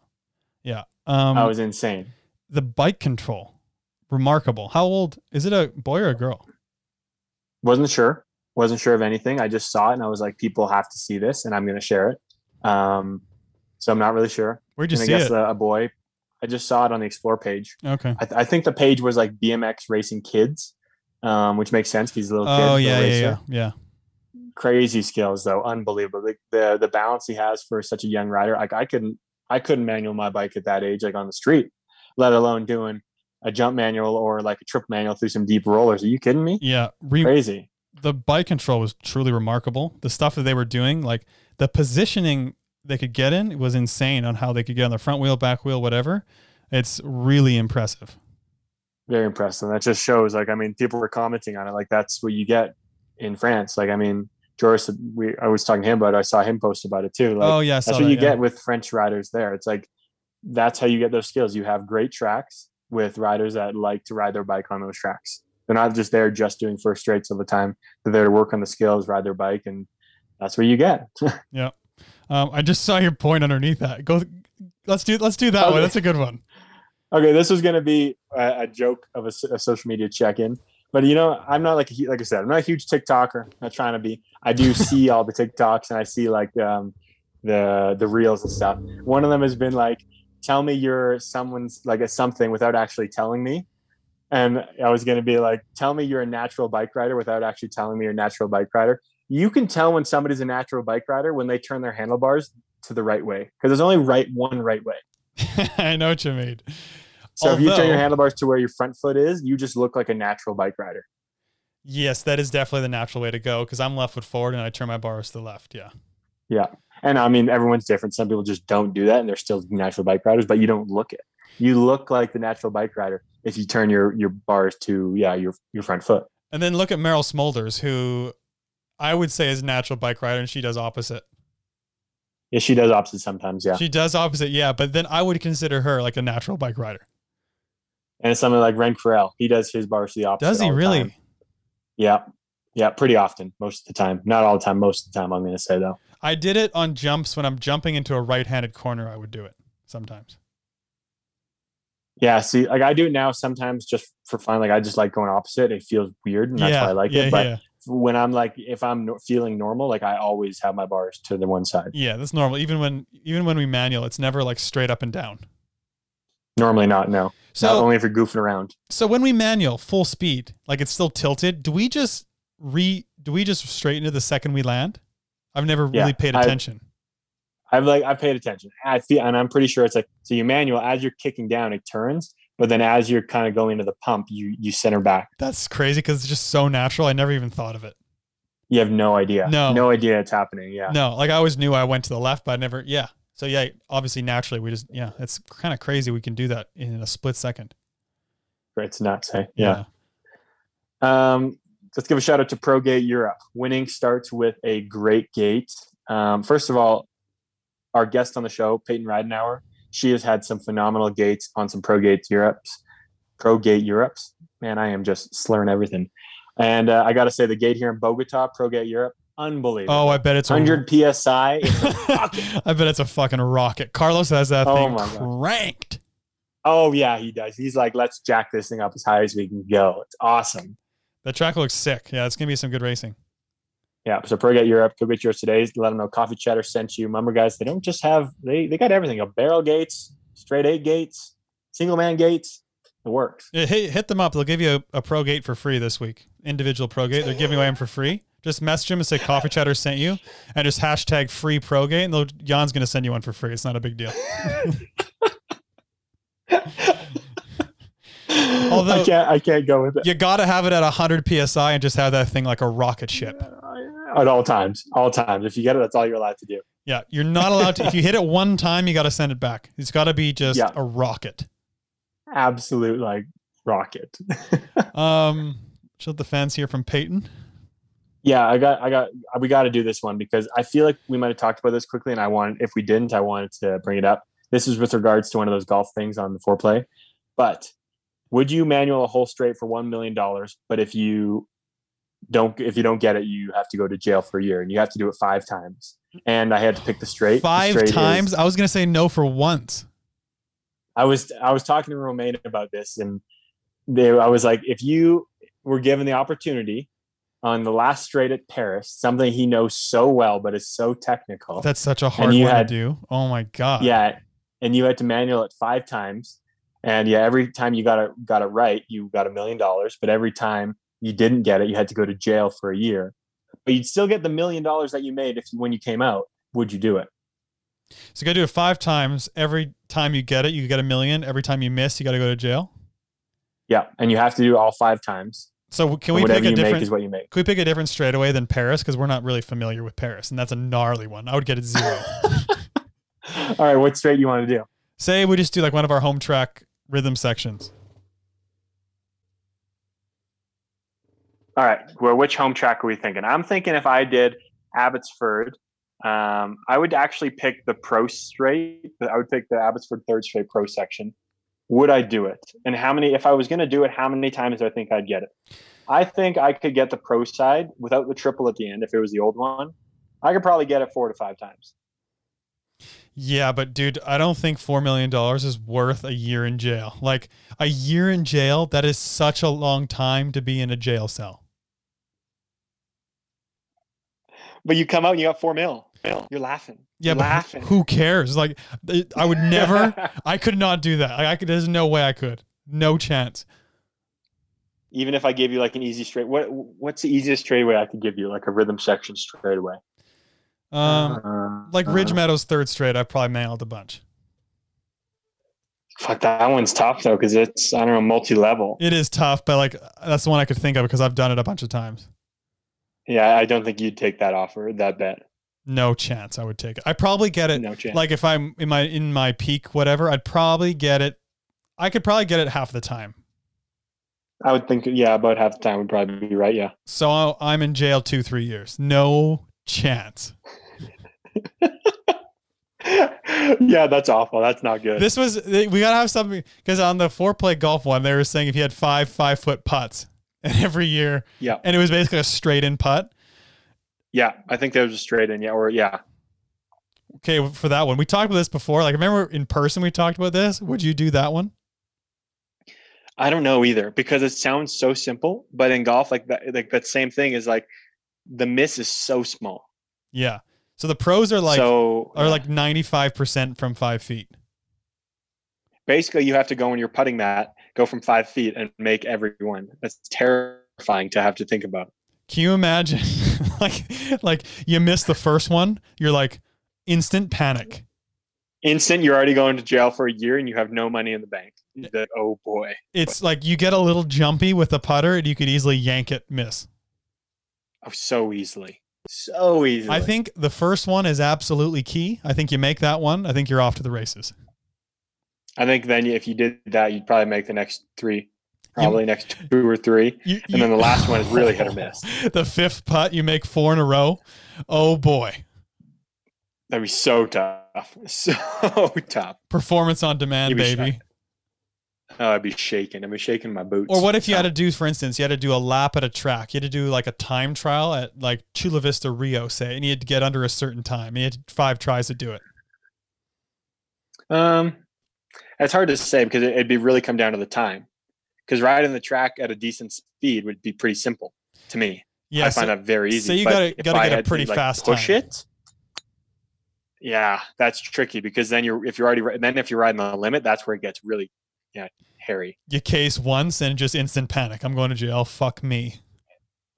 yeah. Um, I was insane. the bike control, remarkable. How old is it? A boy or a girl? Wasn't sure. Wasn't sure of anything. I just saw it and I was like, people have to see this, and I'm gonna share it. Um, so I'm not really sure. Where'd you and I guess it? A, a boy. I just saw it on the explore page. okay. I, th- I think the page was like BMX racing kids, um, which makes sense. He's a little kid. Oh little yeah, yeah, yeah, yeah. Crazy skills though, unbelievable. The, the the balance he has for such a young rider. Like I couldn't I couldn't manual my bike at that age, like on the street, let alone doing a jump manual or like a trip manual through some deep rollers. Are you kidding me? Yeah, re- Crazy. the bike control was truly remarkable. The stuff that they were doing, like the positioning they could get in, was insane on how they could get on the front wheel, back wheel, whatever. It's really impressive. Very impressive. That just shows like I mean, people were commenting on it. Like that's what you get in France. Like I mean, Joris, we I was talking to him about. It. I saw him post about it too. Like, oh yeah, that's what that, you yeah. get with French riders there. It's like that's how you get those skills. You have great tracks with riders that like to ride their bike on those tracks. They're not just there just doing first straights all the time. They're there to work on the skills, ride their bike, and that's what you get. Um, I just saw your point underneath that. Go, let's do let's do that one. That's a good one. okay, this was going to be a, a joke of a social media check-in, but you know, I'm not like a, like I said, I'm not a huge TikToker. Not trying to be. I do see all the TikToks and I see like um, the the reels and stuff. One of them has been like, "Tell me you're someone's like a something without actually telling me." And I was going to be like, "Tell me you're a natural bike rider without actually telling me you're a natural bike rider." You can tell when somebody's a natural bike rider when they turn their handlebars to the right way because there's only right one right way. I know what you mean. So if you turn your handlebars to where your front foot is, you just look like a natural bike rider. Yes, that is definitely the natural way to go because I'm left foot forward and I turn my bars to the left. Yeah. Yeah. And I mean, everyone's different. Some people just don't do that and they're still natural bike riders, but you don't look it. You look like the natural bike rider if you turn your, your bars to, yeah, your, your front foot. And then look at Merel Smulders, who I would say is a natural bike rider, and she does opposite. Yeah, she does opposite sometimes. Yeah. She does opposite, yeah. But then I would consider her like a natural bike rider. And it's something like Ren Corell. He does his bars to the opposite. Does he really? time. Yeah. Yeah. Pretty often, most of the time. Not all the time, most of the time, I'm going to say though. I did it on jumps when I'm jumping into a right-handed corner. I would do it sometimes. Yeah, see, like I do it now sometimes just for fun. Like I just like going opposite. It feels weird, and that's yeah, why I like yeah, it. But yeah, when I'm like, if I'm feeling normal, like I always have my bars to the one side. yeah. That's normal. Even when even when we manual, it's never like straight up and down. Normally not. No, not So only if you're goofing around. so when we manual full speed, like it's still tilted. Do we just re? Do we just straighten to the second we land? I've never Yeah, really paid attention. I've like I've paid attention. I feel, and I'm pretty sure it's like so. You manual as you're kicking down, it turns, but then as you're kind of going to the pump, you you center back. That's crazy because it's just so natural. I never even thought of it. You have no idea. No. no idea it's happening. Yeah, No, like I always knew I went to the left, but I never. Yeah. So yeah, obviously naturally we just yeah, it's kind of crazy we can do that in a split second. it's nuts. Hey? Yeah. Um, let's give a shout out to ProGate Europe. Winning starts with a great gate. Um, first of all, our guest on the show, Payton Ridenour, she has had some phenomenal gates on some ProGate Europe's. ProGate Europe's. Man, I am just slurring everything. And uh, I got to say, the gate here in Bogota, ProGate Europe, unbelievable. Oh, I bet it's 100 psi. A rocket. I bet it's a fucking rocket. Carlos has that Oh thing my God. cranked. oh, yeah, he does. He's like, let's jack this thing up as high as we can go. It's awesome. The track looks sick. Yeah, it's gonna be some good racing. Yeah, so ProGate Europe, go get yours today. Let them know Coffee Chatter sent you. Remember, guys, they don't just have they they got everything. A barrel gates, straight eight gates, single man gates. It works. Yeah, hit, hit them up. They'll give you a, a pro gate for free this week. Individual pro gate. They're giving away them for free. Just message him and say Coffee Chatter sent you, and just hashtag free pro gate, and they'll, Jan's gonna send you one for free. It's not a big deal. Although- I can't I can't go with it You gotta have it at 100 psi and just have that thing like a rocket ship. at all times. All times. If you get it, that's all you're allowed to do. Yeah, you're not allowed to. If you hit it one time, you got to send it back. It's got to be just Yeah. a rocket. Absolute like rocket. Um, should the fans hear from Payton? Yeah, I got I got we got to do this one because I feel like we might have talked about this quickly, and I wanted if we didn't, I wanted to bring it up. This is with regards to one of those golf things on the Fore Play. But would you manual a hole straight for one million dollars? But if you don't if you don't get it, you have to go to jail for a year, and you have to do it five times. And I had to pick the straight. The Five straight is- times. I was gonna say no for once. I was I was talking to Romaine about this, and they, I was like, if you were given the opportunity on the last straight at Paris, something he knows so well but is so technical, That's such a hard you one had- to do. Oh my god. yeah, and you had to manual it five times, and yeah, every time you got it got it right, you got a million dollars, but every time you didn't get it, you had to go to jail for a year. But you'd still get the million dollars that you made if when you came out. Would you do it? So you gotta do it five times. Every time you get it, you get a million. Every time you miss, you gotta go to jail. Yeah, and you have to do all five times. So can we whatever pick a you make is what you make. Can we pick a different straightaway than Paris? Because we're not really familiar with Paris, and that's a gnarly one. I would get it zero. All right, what straight you want to do? Say we just do like one of our home track rhythm sections. All right. Well, which home track are we thinking? I'm thinking if I did Abbotsford, um, I would actually pick the pro straight. I would pick the Abbotsford third straight pro section. Would I do it? And how many? If I was going to do it, how many times do I think I'd get it? I think I could get the pro side without the triple at the end. If it was the old one, I could probably get it four to five times. Yeah, but dude, I don't think four million dollars is worth a year in jail. Like a year in jail, that is such a long time to be in a jail cell. But you come out and you got four mil. You're laughing. Yeah, You're but who- cares? Like, I would never. I could not do that. I, I could. There's no way I could. No chance. Even if I gave you like an easy straight, what what's the easiest straightaway I could give you? Like a rhythm section straightaway. Um, Uh, like Ridge uh, Meadows third straight, I've probably mailed a bunch. Fuck that one's tough though, because it's I don't know multi level. It is tough, but like that's the one I could think of because I've done it a bunch of times. Yeah, I don't think you'd take that offer, that bet. No chance I would take it. I probably get it. No chance. Like if I'm in my in my peak, whatever, I'd probably get it. I could probably get it half the time. I would think, yeah, about half the time would probably be right. Yeah. So I'm in jail two, three years. No chance. yeah, that's awful. That's not good. This was we gotta have something because on the Fore Play golf one, they were saying if you had five five foot putts and every year, yeah, and it was basically a straight in putt. Yeah. I think that was just straight in. Yeah, or yeah. Okay, for that one, we talked about this before. Like remember in person we talked about this. Would you do that one? I don't know either because it sounds so simple, but in golf, like that, like that same thing is like the miss is so small. Yeah. So the pros are like so are like 95% from 5 feet. basically you have to go on your putting mat, go from five feet, and make every one. That's terrifying to have to think about. Can you imagine like like you miss the first one, you're like instant panic. Instant, you're already going to jail for a year, and you have no money in the bank. Oh boy. It's like you get a little jumpy with the putter and you could easily yank it miss. Oh, so easily, so easily. I think the first one is absolutely key. I think you make that one, I think you're off to the races. I think then if you did that, you'd probably make the next three, probably next two or three, You, and then the last one is really hit or miss. the fifth putt, you make four in a row. Oh boy. That'd be so tough, so tough. Performance on demand, baby. Oh, I'd be shaking. I'd be shaking my boots. Or what if you had to do, for instance, you had to do a lap at a track. You had to do like a time trial at like Chula Vista Rio, say, and you had to get under a certain time. You had five tries to do it. Um, it's hard to say because it'd be really come down to the time. Because riding the track at a decent speed would be pretty simple to me. Yeah. I so- find that very easy. so you gotta- gotta get a had to, pretty like, fast push time. it. Yeah, that's tricky because then you're if you're already then if you're riding the limit, that's where it gets really yeah hairy. you case once and just instant panic. I'm going to jail. Fuck me.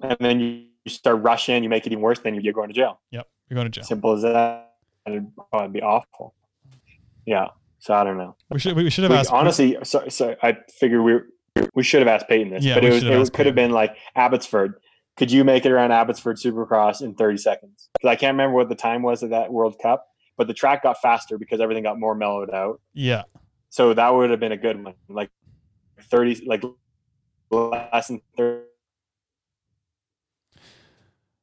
And then you, start rushing, you make it even worse. Then you're going to jail. Yep. You're going to jail. Simple as that. It'd, oh, it'd be awful. Yeah. So I don't know. We should we should have We- asked honestly, so, so I figured we we should have asked Payton this, Yeah, but it, was, it could have been like Abbotsford. Could you make it around Abbotsford Supercross in 30 seconds? Because I can't remember what the time was of that World Cup, but the track got faster because everything got more mellowed out. Yeah. So that would have been a good one, like 30, like less than 30.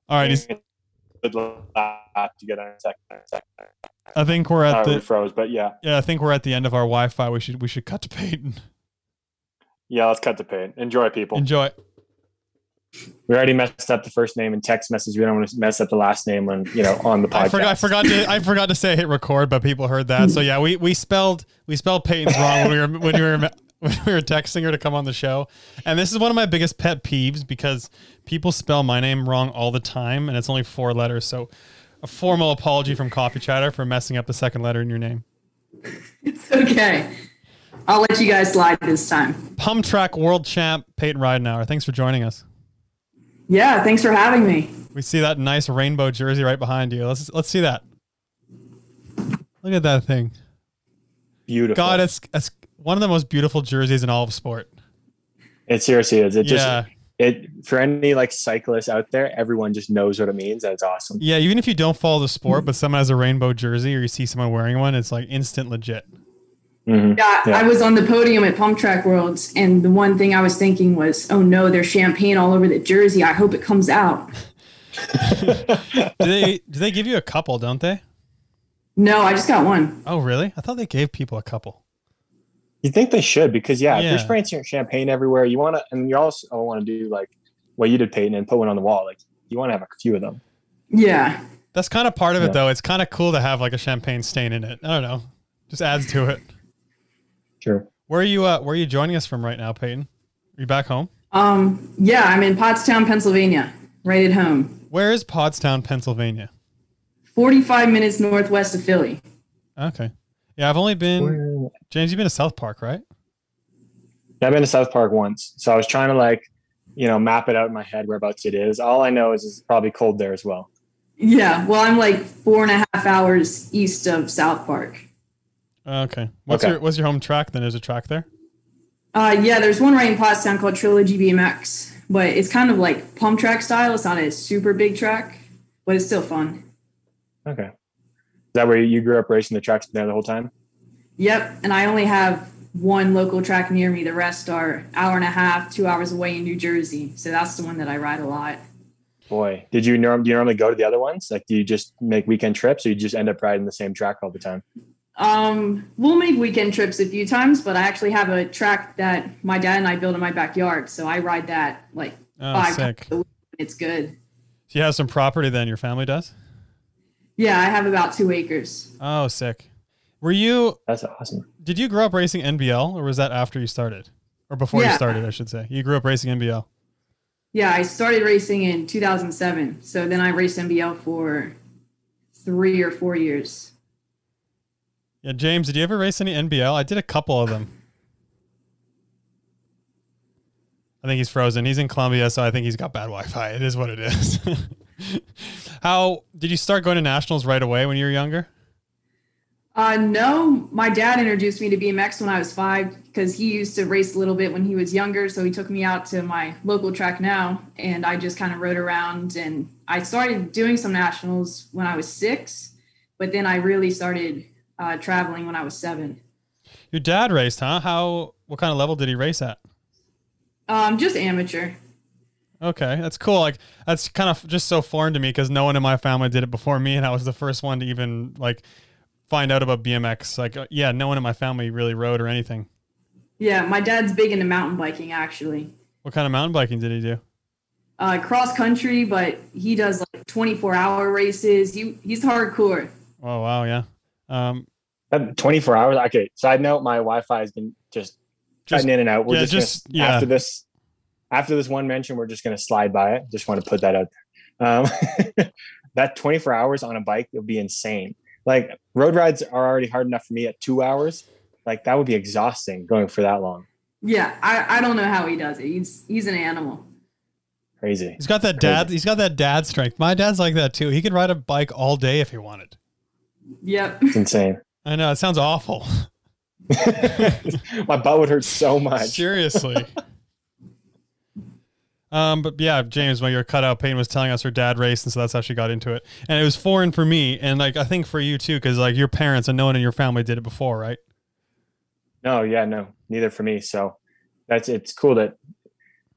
All right. he's- to get a second. second. I think we're at Uh, we the froze, but yeah, yeah. I think we're at the end of our Wi-Fi. We should we should cut to Payton. Yeah. Let's cut to Payton. Enjoy, people. Enjoy. We already messed up the first name in text message. We don't want to mess up the last name when you know on the podcast. I forgot. I forgot to. I forgot to say hit record, but people heard that. So yeah, we we spelled we spelled Payton's wrong when we were when we were when we were texting her to come on the show. And this is one of my biggest pet peeves because people spell my name wrong all the time, and it's only four letters. So a formal apology from Coffee Chatter for messing up the second letter in your name. It's okay. I'll let you guys slide this time. Pump Track World Champ Payton Ridenour. Thanks for joining us. Yeah, thanks for having me. We see that nice rainbow jersey right behind you. Let's let's see that. Look at that thing. Beautiful. God, it's it's one of the most beautiful jerseys in all of sport. It seriously is. It just yeah. it for any like cyclists out there, everyone just knows what it means. and it's awesome. Yeah, even if you don't follow the sport, but someone has a rainbow jersey or you see someone wearing one, it's like instant legit. Mhm. Yeah, Yeah. I was on the podium at Pump Track Worlds, and the one thing I was thinking was, oh no, there's champagne all over the jersey. I hope it comes out. Do they do they give you a couple, don't they? No, I just got one. Oh, really? I thought they gave people a couple. You think they should because yeah, if you're spraying your champagne everywhere, you want to, and you also want to do like what you did, Payton, and put one on the wall. Like you want to have a few of them. Yeah. That's kind of part of Yeah. it though. It's kind of cool to have like a champagne stain in it. I don't know. Just adds to it. Sure. Where are you uh where are you joining us from right now, Payton? Are you back home? Um, yeah, I'm in Pottstown, Pennsylvania, right at home. Where is Pottstown, Pennsylvania? 45 minutes northwest of Philly. Okay. Yeah, I've only been James, you've been to South Park, right? I've been to South Park once, so I was trying to like, you know, map it out in my head whereabouts it is. All I know is it's probably cold there as well. Yeah, well, I'm like four and a half hours east of South Park. Okay. What's Okay. your what's your home track then? Is a track there? Uh, yeah, there's one right in Pottstown called Trilogy BMX, but it's kind of like pump track style. It's not a super big track, but it's still fun. Okay. Is that where you grew up racing the tracks there the whole time? Yep, and I only have one local track near me. The rest are hour and a half, two hours away in New Jersey. So that's the one that I ride a lot. Boy, did you norm? Do you normally go to the other ones? Like, do you just make weekend trips, or you just end up riding the same track all the time? Um, we'll make weekend trips a few times, but I actually have a track that my dad and I built in my backyard. So I ride that like Oh, five sick. times a week. It's good. So you have some property then your family does? Yeah, I have about two acres. Oh, sick. Were you That's awesome. did you grow up racing NBL or was that after you started? or before you started, I should say. You grew up racing NBL. Yeah, I started racing in 2007. So then I raced NBL for three or four years. Yeah, James, did you ever race any NBL? I did a couple of them. I think he's frozen. He's in Colombia, so I think he's got bad Wi-Fi. It is what it is. How did you start going to nationals right away when you were younger? Uh, no, my dad introduced me to BMX when I was five because he used to race a little bit when he was younger. So he took me out to my local track now, and I just kind of rode around. And I started doing some nationals when I was six, but then I really started uh, traveling when I was seven. Your dad raced, huh? How? What kind of level did he race at? Um, just amateur. Okay, that's cool. Like that's kind of just so foreign to me because no one in my family did it before me, and I was the first one to even like find out about BMX. Like, uh, yeah, no one in my family really rode or anything. Yeah, my dad's big into mountain biking actually. What kind of mountain biking did he do? Uh, cross country, but he does like 24 hour races. He, he's hardcore. Oh wow, yeah. Um, 24 hours. Okay. Side note, my Wi-Fi has been just Just- in and out. We're yeah, just, just- gonna, yeah. after this, after this one mention, we're just going to slide by it. Just want to put that out there. Um, that 24 hours on a bike would be insane. Like road rides are already hard enough for me at two hours. Like that would be exhausting going for that long. Yeah, I, I don't know how he does it. He's he's an animal. Crazy. he's got that dad. He's got that dad strength. My dad's like that too. He could ride a bike all day if he wanted. Yep. It's insane. I know it sounds awful. my butt would hurt so much. Seriously. Um, but yeah, James, when you were cut out, Payne was telling us her dad raced, and so that's how she got into it. And it was foreign for me, and like I think for you too, because like your parents and no one in your family did it before, right? No, yeah, no, neither for me. So that's it's cool that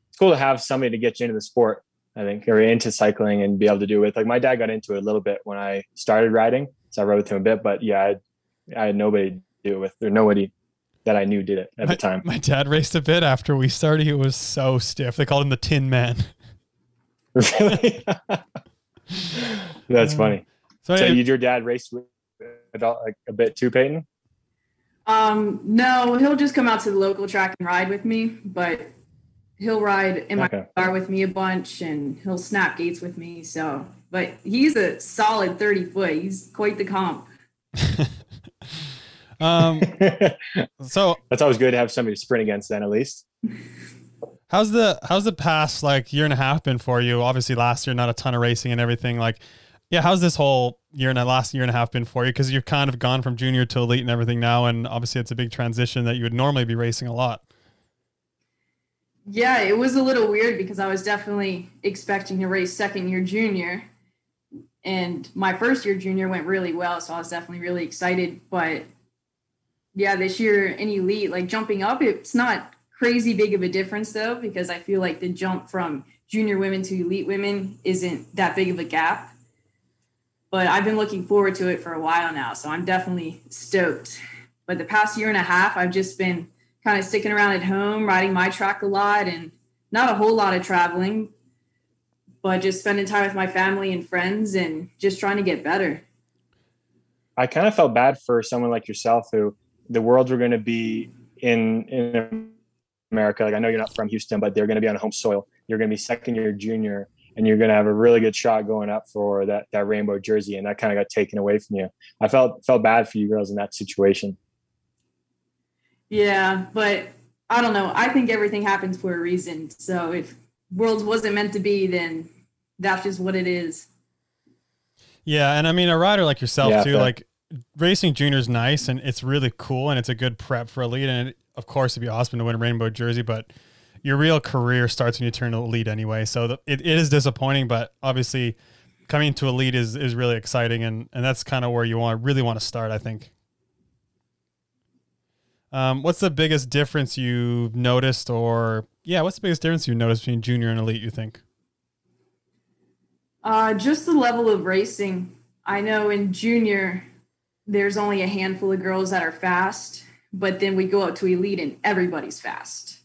it's cool to have somebody to get you into the sport. I think or into cycling and be able to do it. Like my dad got into it a little bit when I started riding, so I rode with him a bit. But yeah, I, I had nobody to do it with. or nobody that I knew did it at my, the time. My dad raced a bit after we started. He was so stiff. They called him the Tin Man. really, that's funny. So, So anyway, you, your dad raced with adult like a bit too, Payton? Um, no, he'll just come out to the local track and ride with me, but he'll ride in my Okay. car with me a bunch and he'll snap gates with me. So, but he's a solid 30 foot. He's quite the comp. um, so that's always good to have somebody to sprint against. Then at least. How's the how's the past like year and a half been for you? Obviously, last year not a ton of racing and everything. Like, yeah, how's this whole year and a last year and a half been for you? Because you've kind of gone from junior to elite and everything now, and obviously it's a big transition that you would normally be racing a lot. Yeah, it was a little weird because I was definitely expecting to race second year junior. And my first year junior went really well. So I was definitely really excited. But yeah, this year in elite, like jumping up, it's not crazy big of a difference though, because I feel like the jump from junior women to elite women isn't that big of a gap. But I've been looking forward to it for a while now. So I'm definitely stoked. But the past year and a half, I've just been kind of sticking around at home, riding my track a lot, and not a whole lot of traveling, but just spending time with my family and friends and just trying to get better. I kind of felt bad for someone like yourself who the worlds were going to be in in America. Like I know you're not from Houston, but they're going to be on home soil. You're going to be second year junior, and you're going to have a really good shot going up for that that rainbow jersey, and that kind of got taken away from you. I felt felt bad for you girls in that situation. Yeah, but I don't know. I think everything happens for a reason. So if Worlds wasn't meant to be, then that's just what it is. Yeah, and I mean a rider like yourself Yeah, too, fair. like racing junior's nice and it's really cool and it's a good prep for elite and it, of course it'd be awesome to win a rainbow jersey, but your real career starts when you turn elite anyway. So the, it, it is disappointing, but obviously coming to elite is is really exciting and and that's kind of where you want really want to start, I think. Um, what's the biggest difference you've noticed, or yeah, what's the biggest difference you've noticed between junior and elite? You think? Uh, just the level of racing. I know in junior, there's only a handful of girls that are fast, but then we go up to elite and everybody's fast.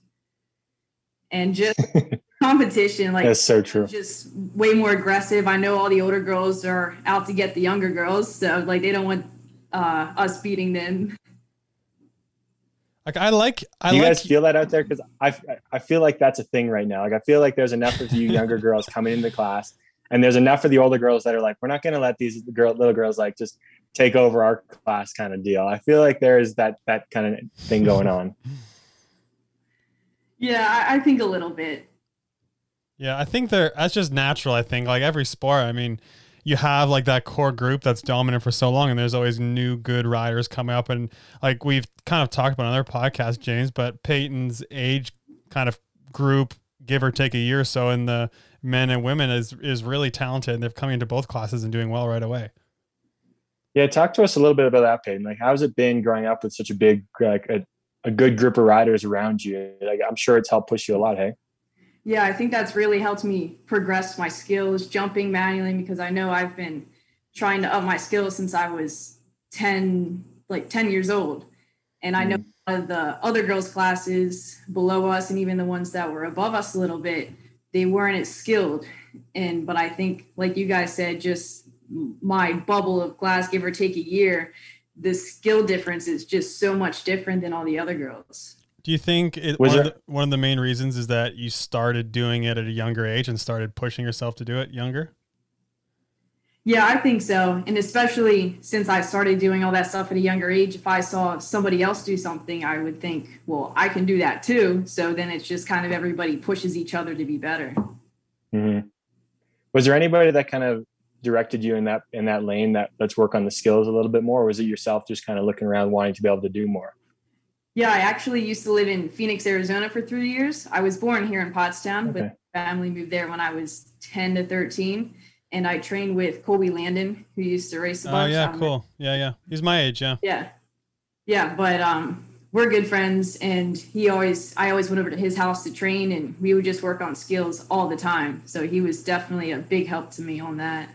And just competition, like That's so true. just way more aggressive. I know all the older girls are out to get the younger girls, so like they don't want uh, us beating them. I Like I like I Do you like guys feel that out there? Because I I feel like that's a thing right now. Like I feel like there's enough of you younger girls coming into class, and there's enough of the older girls that are like, we're not going to let these girl little girls like just take over our class kind of deal. I feel like there is that that kind of thing going on. Yeah, I, I think a little bit. Yeah, I think they're that's just natural. I think like every sport. I mean, you have like that core group that's dominant for so long, and there's always new good riders coming up. And like we've kind of talked about on other podcast, James, but Peyton's age kind of group, give or take a year or so, in the men and women is is really talented, and they're coming into both classes and doing well right away. Yeah, talk to us a little bit about that, Payton. Like, how's it been growing up with such a big, like a, a good group of riders around you? Like, I'm sure it's helped push you a lot. Hey. Yeah, I think that's really helped me progress my skills jumping manually because I know I've been trying to up my skills since I was 10, like 10 years old. And I know mm. a lot of the other girls' classes below us and even the ones that were above us a little bit, they weren't as skilled. And but I think, like you guys said, just my bubble of class, give or take a year, the skill difference is just so much different than all the other girls. Do you think it, Was one, of the, one of the main reasons is that you started doing it at a younger age and started pushing yourself to do it younger? Yeah, I think so. And especially since I started doing all that stuff at a younger age, if I saw somebody else do something, I would think, well, I can do that too. So then it's just kind of everybody pushes each other to be better. hmm Was there anybody that kind of directed you in that in that lane that let's work on the skills a little bit more, or was it yourself just kind of looking around wanting to be able to do more? Yeah, I actually used to live in Phoenix, Arizona for three years. I was born here in Pottstown, but family moved there when I was 10 to 13. And I trained with Colby Landon, who used to race a Oh bunch. yeah, cool. Yeah, yeah. He's my age. Yeah. Yeah. Yeah, but um we're good friends and he always I always went over to his house to train and we would just work on skills all the time. So he was definitely a big help to me on that.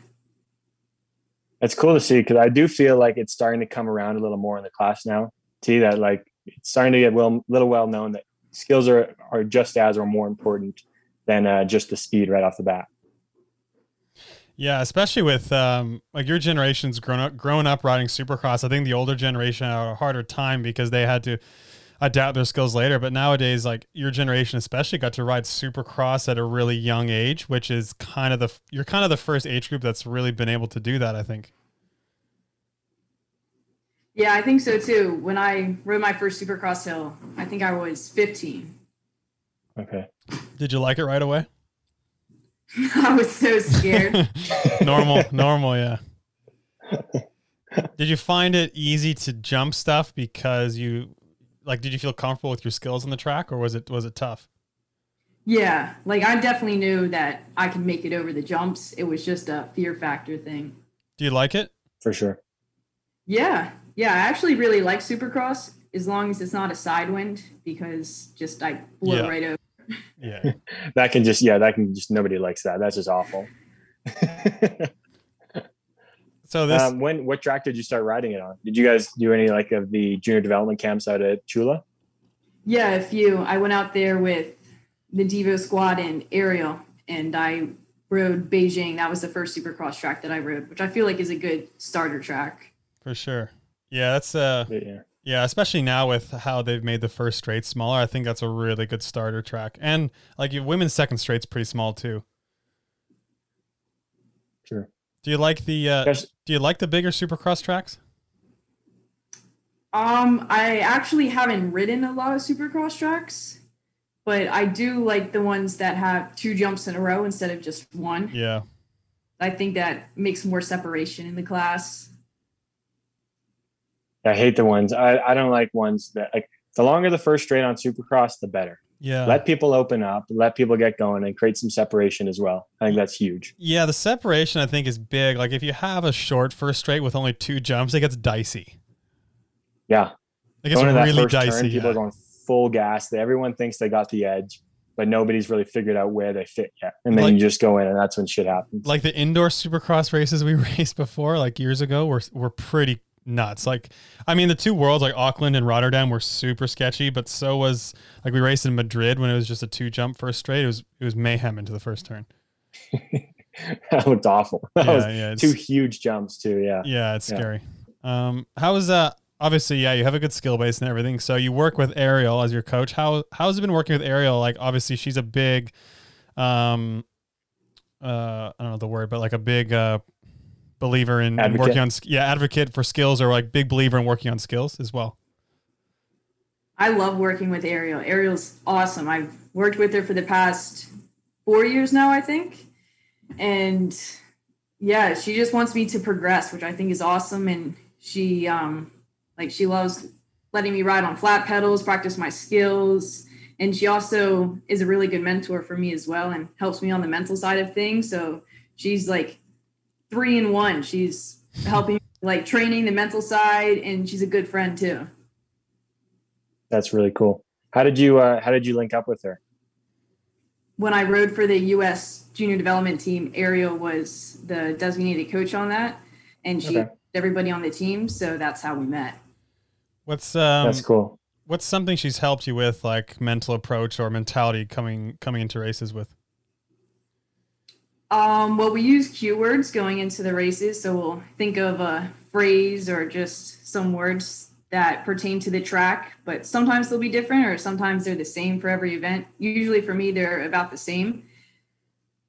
It's cool to see because I do feel like it's starting to come around a little more in the class now. See that like it's starting to get well, little well known that skills are are just as or more important than uh, just the speed right off the bat. Yeah, especially with um, like your generation's grown up, growing up riding Supercross. I think the older generation had a harder time because they had to adapt their skills later. But nowadays, like your generation especially, got to ride Supercross at a really young age, which is kind of the you're kind of the first age group that's really been able to do that. I think. Yeah, I think so too. When I rode my first Supercross hill, I think I was 15. Okay. Did you like it right away? I was so scared. normal, normal, yeah. Did you find it easy to jump stuff because you like did you feel comfortable with your skills on the track or was it was it tough? yeah, like I definitely knew that I could make it over the jumps. It was just a fear factor thing. Do you like it? For sure. Yeah, yeah, I actually really like Supercross as long as it's not a sidewind because just I blow Yeah. right over. Yeah. That can just yeah, that can just nobody likes that. That's just awful. So this um, when what track did you start riding it on? Did you guys do any like of the junior development camps out at Chula? Yeah, a few. I went out there with the Devo squad and Arielle, and I rode Beijing. That was the first Supercross track that I rode, which I feel like is a good starter track. for sure. Yeah, that's uh Yeah. yeah, especially now with how they've made the first straight smaller. I think that's a really good starter track. And like your women's second straight's pretty small too. Sure. Do you like the uh Yes. do you like the bigger supercross tracks? Um, I actually haven't ridden a lot of Supercross tracks, but I do like the ones that have two jumps in a row instead of just one. Yeah. I think that makes more separation in the class. I hate the ones. I, I don't like ones that like the longer the first straight on Supercross, the better. Yeah. Let people open up, let people get going, and create some separation as well. I think that's huge. Yeah, the separation I think is big. Like if you have a short first straight with only two jumps, it gets dicey. Yeah, Like it's going really first dicey. turn, people yeah. are going full gas. Everyone thinks they got the edge, but nobody's really figured out where they fit yet. And then Like- you just go in, and that's when shit happens. like the indoor supercross races we raced before, like years ago, were were pretty nuts. Like, I mean, the two worlds, like Auckland and Rotterdam, were super sketchy, but so was like we raced in Madrid when it was just a two jump first straight. It was it was mayhem into the first turn. that looked awful. That Yeah, was yeah, two huge jumps too. Yeah. Yeah, it's Yeah. scary. Um, how was uh obviously, yeah, you have a good skill base and everything. So you work with Arielle as your coach. How how's it been working with Arielle? Like, obviously, she's a big, um, uh, I don't know the word, but like a big uh, believer in, in working on, yeah, advocate for skills or like big believer in working on skills as well. I love working with Arielle. Arielle's awesome. I've worked with her for the past four years now, I think. And yeah, she just wants me to progress, which I think is awesome. And she um like she loves letting me ride on flat pedals, practice my skills. And she also is a really good mentor for me as well and helps me on the mental side of things. So she's like three in one. She's helping like training the mental side and she's a good friend too. That's really cool. How did you uh, How did you link up with her? when I rode for the U.S. junior development team, Arielle was the designated coach on that, and she Okay. everybody on the team. So that's how we met. What's um, That's cool. what's something she's helped you with, like mental approach or mentality coming coming into races with? Um, well, we use keywords going into the races, so we'll think of a phrase or just some words that pertain to the track. But sometimes they'll be different, or sometimes they're the same for every event. Usually, for me, they're about the same.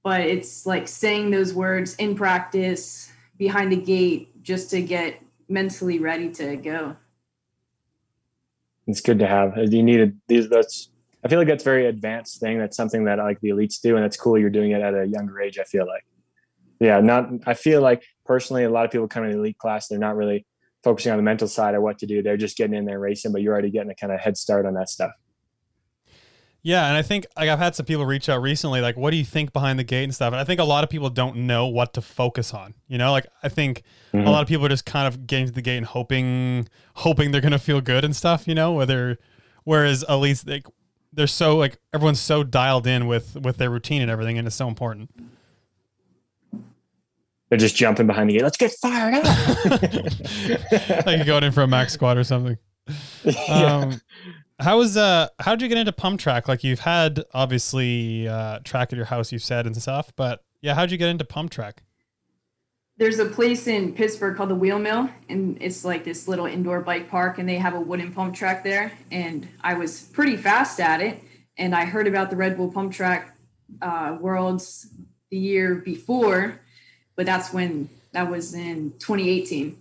But it's like saying those words in practice behind the gate just to get mentally ready to go. It's good to have. As you needed these. That's. I feel like that's a very advanced thing. That's something that like the elites do, and it's cool you're doing it at a younger age. I feel like. Yeah, not. I feel like personally, a lot of people come in elite class. They're not really focusing on the mental side of what to do. They're just getting in there racing, but you're already getting a kind of head start on that stuff. Yeah, and I think like I've had some people reach out recently, like, what do you think behind the gate and stuff? And I think a lot of people don't know what to focus on. You know, like I think Mhm. a lot of people are just kind of getting to the gate and hoping, hoping they're gonna feel good and stuff. You know, whether whereas at least like they're so like everyone's so dialed in with with their routine and everything, and it's so important. They're just jumping behind the gate. Let's get fired up. like you're going in for a max squad or something. Yeah. Um, how was uh how did you get into pump track? Like you've had obviously uh track at your house, you've said and stuff, but yeah, how'd you get into pump track? There's a place in Pittsburgh called the Wheel Mill, and it's like this little indoor bike park, and they have a wooden pump track there. And I was pretty fast at it, and I heard about the Red Bull Pump Track uh, Worlds the year before, but that's when that was in 2018.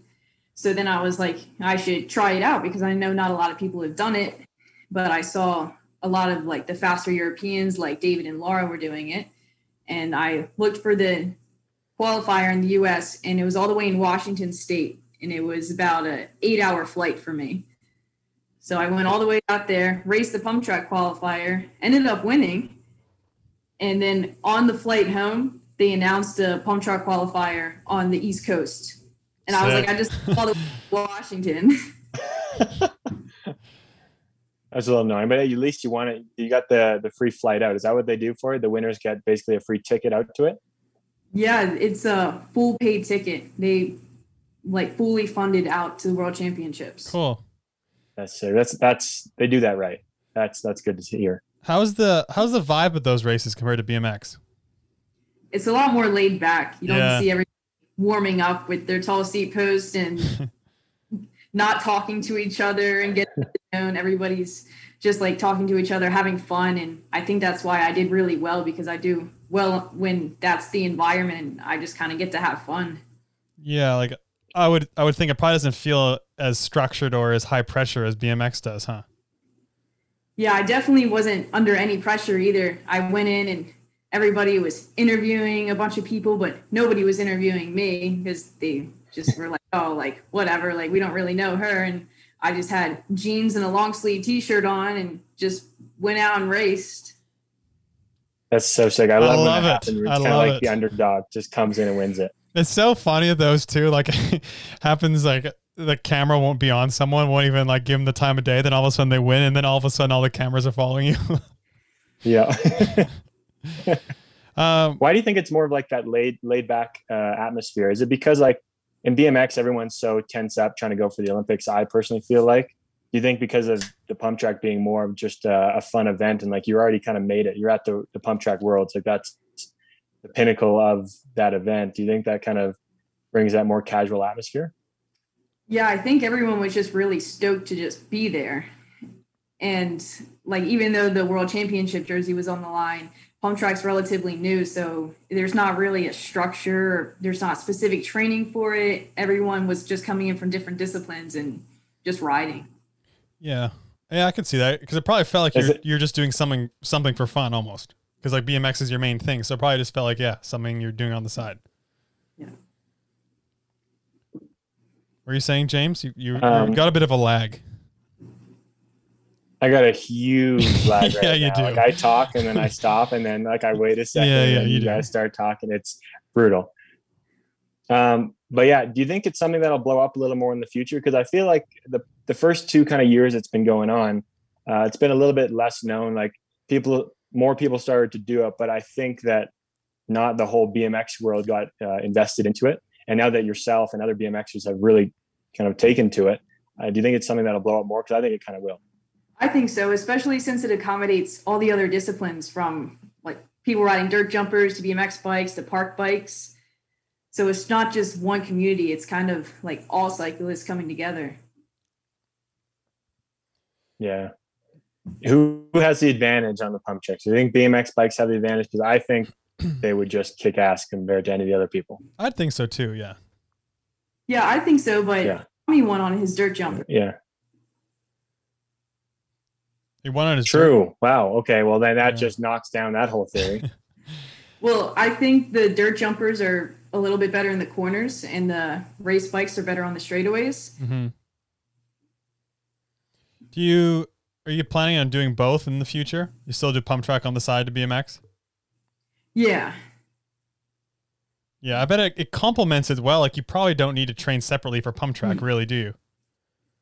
So then I was like, I should try it out because I know not a lot of people have done it, but I saw a lot of like the faster Europeans, like David and Laura, were doing it, and I looked for the qualifier in the US and it was all the way in Washington state and it was about a 8 hour flight for me. So I went all the way out there, raced the pump track qualifier, ended up winning. And then on the flight home, they announced a pump track qualifier on the East Coast. And I was like, I just saw the Washington. That's a little annoying, but at least you want it. You got the the free flight out. Is that what they do for it? The winners get basically a free ticket out to it. Yeah, it's a full paid ticket. They like fully funded out to the World Championships. Cool. That's sick. that's that's they do that right. That's that's good to hear. How's the how's the vibe of those races compared to BMX? it's a lot more laid back. You don't Yeah. see everyone warming up with their tall seat post and not talking to each other and getting everybody's just like talking to each other, having fun. And I think that's why I did really well because I do well when that's the environment. I just kind of get to have fun. Yeah, like I would I would think it probably doesn't feel as structured or as high pressure as BMX does, huh? Yeah, I definitely wasn't under any pressure either. I went in and everybody was interviewing a bunch of people, but nobody was interviewing me because they just were like, oh, like whatever, like we don't really know her. And I just had jeans and a long sleeve t shirt on and just went out and raced. That's so sick. I love, love when it. that happens. It's I kind of like it. the underdog just comes in and wins it. It's so funny of those too. Like happens like the camera won't be on someone, won't even like give them the time of day. Then all of a sudden they win, and then all of a sudden all the cameras are following you. Yeah. um, Why do you think it's more of like that laid laid back uh, atmosphere? Is it because like in BMX everyone's so tense up trying to go for the Olympics? I personally feel like. Do you think because of the pump track being more of just a, a fun event and like you already kind of made it, you're at the, the pump track worlds, like that's the pinnacle of that event. Do you think that kind of brings that more casual atmosphere? Yeah, I think everyone was just really stoked to just be there. And like even though the world championship jersey was on the line, pump track's relatively new, so there's not really a structure, there's not specific training for it. Everyone was just coming in from different disciplines and just riding. Yeah, yeah, I could see that because it probably felt like Is you're it- you're just doing something something for fun almost. Because like BMX is your main thing, so it probably just felt like yeah, something you're doing on the side. Yeah. Were you saying, James? You you, Um, you got a bit of a lag. I got a huge lag Yeah, right you now. do. Like I talk and then I stop and then like I wait a second Yeah, and yeah, then you you, do. guys start talking. It's brutal. Um, but yeah, do you think it's something that'll blow up a little more in the future? Because I feel like the the first two kind of years it's been going on, uh, it's been a little bit less known. Like people, more people started to do it, but I think that not the whole BMX world got uh, invested into it. And now that yourself and other BMXers have really kind of taken to it, uh, do you think it's something that'll blow up more? Because I think it kind of will. I think so, especially since it accommodates all the other disciplines from like people riding dirt jumpers to BMX bikes to park bikes. So it's not just one community, it's kind of like all cyclists coming together. Yeah. Who, who has the advantage on the pump checks? Do you think BMX bikes have the advantage? Because I think they would just kick ass compared to any of the other people. I'd think so too. Yeah. Yeah, I think so, but Yeah. Tommy won on his dirt jumper. Yeah. He won on his True. Wow. Okay. Well, then that Yeah. just knocks down that whole theory. Well, I think the dirt jumpers are a little bit better in the corners and the race bikes are better on the straightaways. hmm Do you are you planning on doing both in the future? You still do pump track on the side to BMX? Yeah. Yeah, I bet it, it complements it well. Like you probably don't need to train separately for pump track, Hmm. really, do you?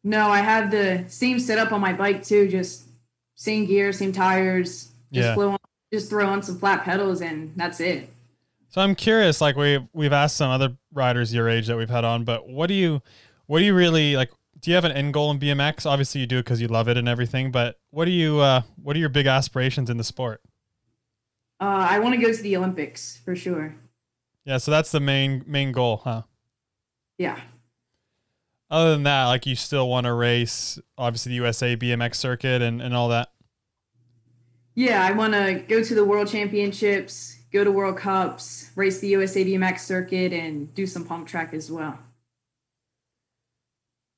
No, I have the same setup on my bike too, just same gear, same tires, just Yeah. on, just throw on some flat pedals and that's it. So I'm curious. Like we have we've asked some other riders your age that we've had on, but what do you what do you really like? Do you have an end goal in BMX? Obviously, you do because you love it and everything. But what do you uh, what are your big aspirations in the sport? Uh, I want to go to the Olympics for sure. Yeah, so that's the main main goal, huh? Yeah. Other than that, like you still want to race, obviously the USA BMX circuit and, and all that. Yeah, I want to go to the World Championships, go to World Cups, race the USA BMX circuit, and do some pump track as well.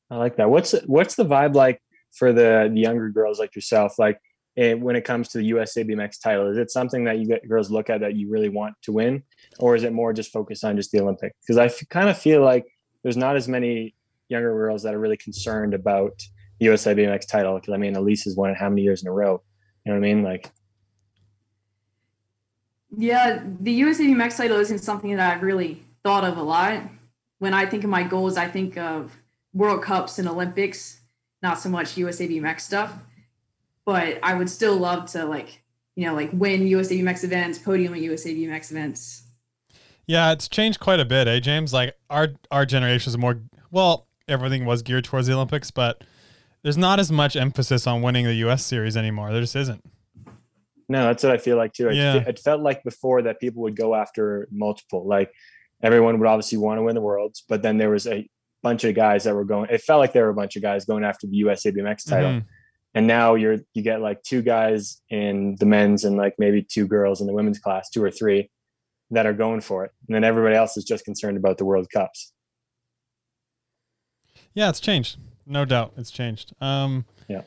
I like that. What's what's the vibe like for the, the younger girls like yourself? Like eh, when it comes to the USA BMX title, is it something that you get girls look at that you really want to win, or is it more just focused on just the Olympic? Because I f- kind of feel like there's not as many younger girls that are really concerned about the USA BMX title. Because I mean, Alise has won it how many years in a row? You know what I mean? Like, Yeah, the USA BMX title isn't something that I've really thought of a lot. When I think of my goals, I think of World Cups and Olympics, not so much USA BMX stuff. But I would still love to like, you know, like win USA BMX events, podium at USA BMX events. Yeah, it's changed quite a bit, eh, James? Like our our generation is more well, everything was geared towards the Olympics, but there's not as much emphasis on winning the US series anymore. There just isn't. No, that's what I feel like too. It, Yeah. it felt like before that people would go after multiple. Like everyone would obviously want to win the worlds, but then there was a bunch of guys that were going. It felt like there were a bunch of guys going after the USA BMX title, Mhm. and now you're you get like two guys in the men's and like maybe two girls in the women's class, two or three that are going for it, and then everybody else is just concerned about the World Cups. Yeah, it's changed. No doubt, it's changed. Um, Yeah.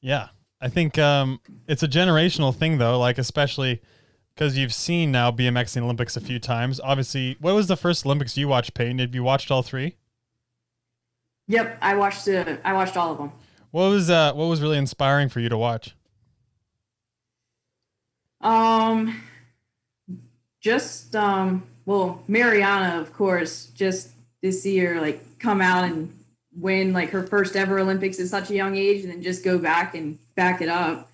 yeah. I think um, it's a generational thing, though. Like especially because you've seen now BMX in the Olympics a few times. Obviously, what was the first Olympics you watched, Payton? Have you watched all three? Yep, I watched uh, I watched all of them. What was uh, what was really inspiring for you to watch? Um, just um, well, Mariana, of course, just this year, like come out and win like her first ever Olympics at such a young age, and then just go back and back it up.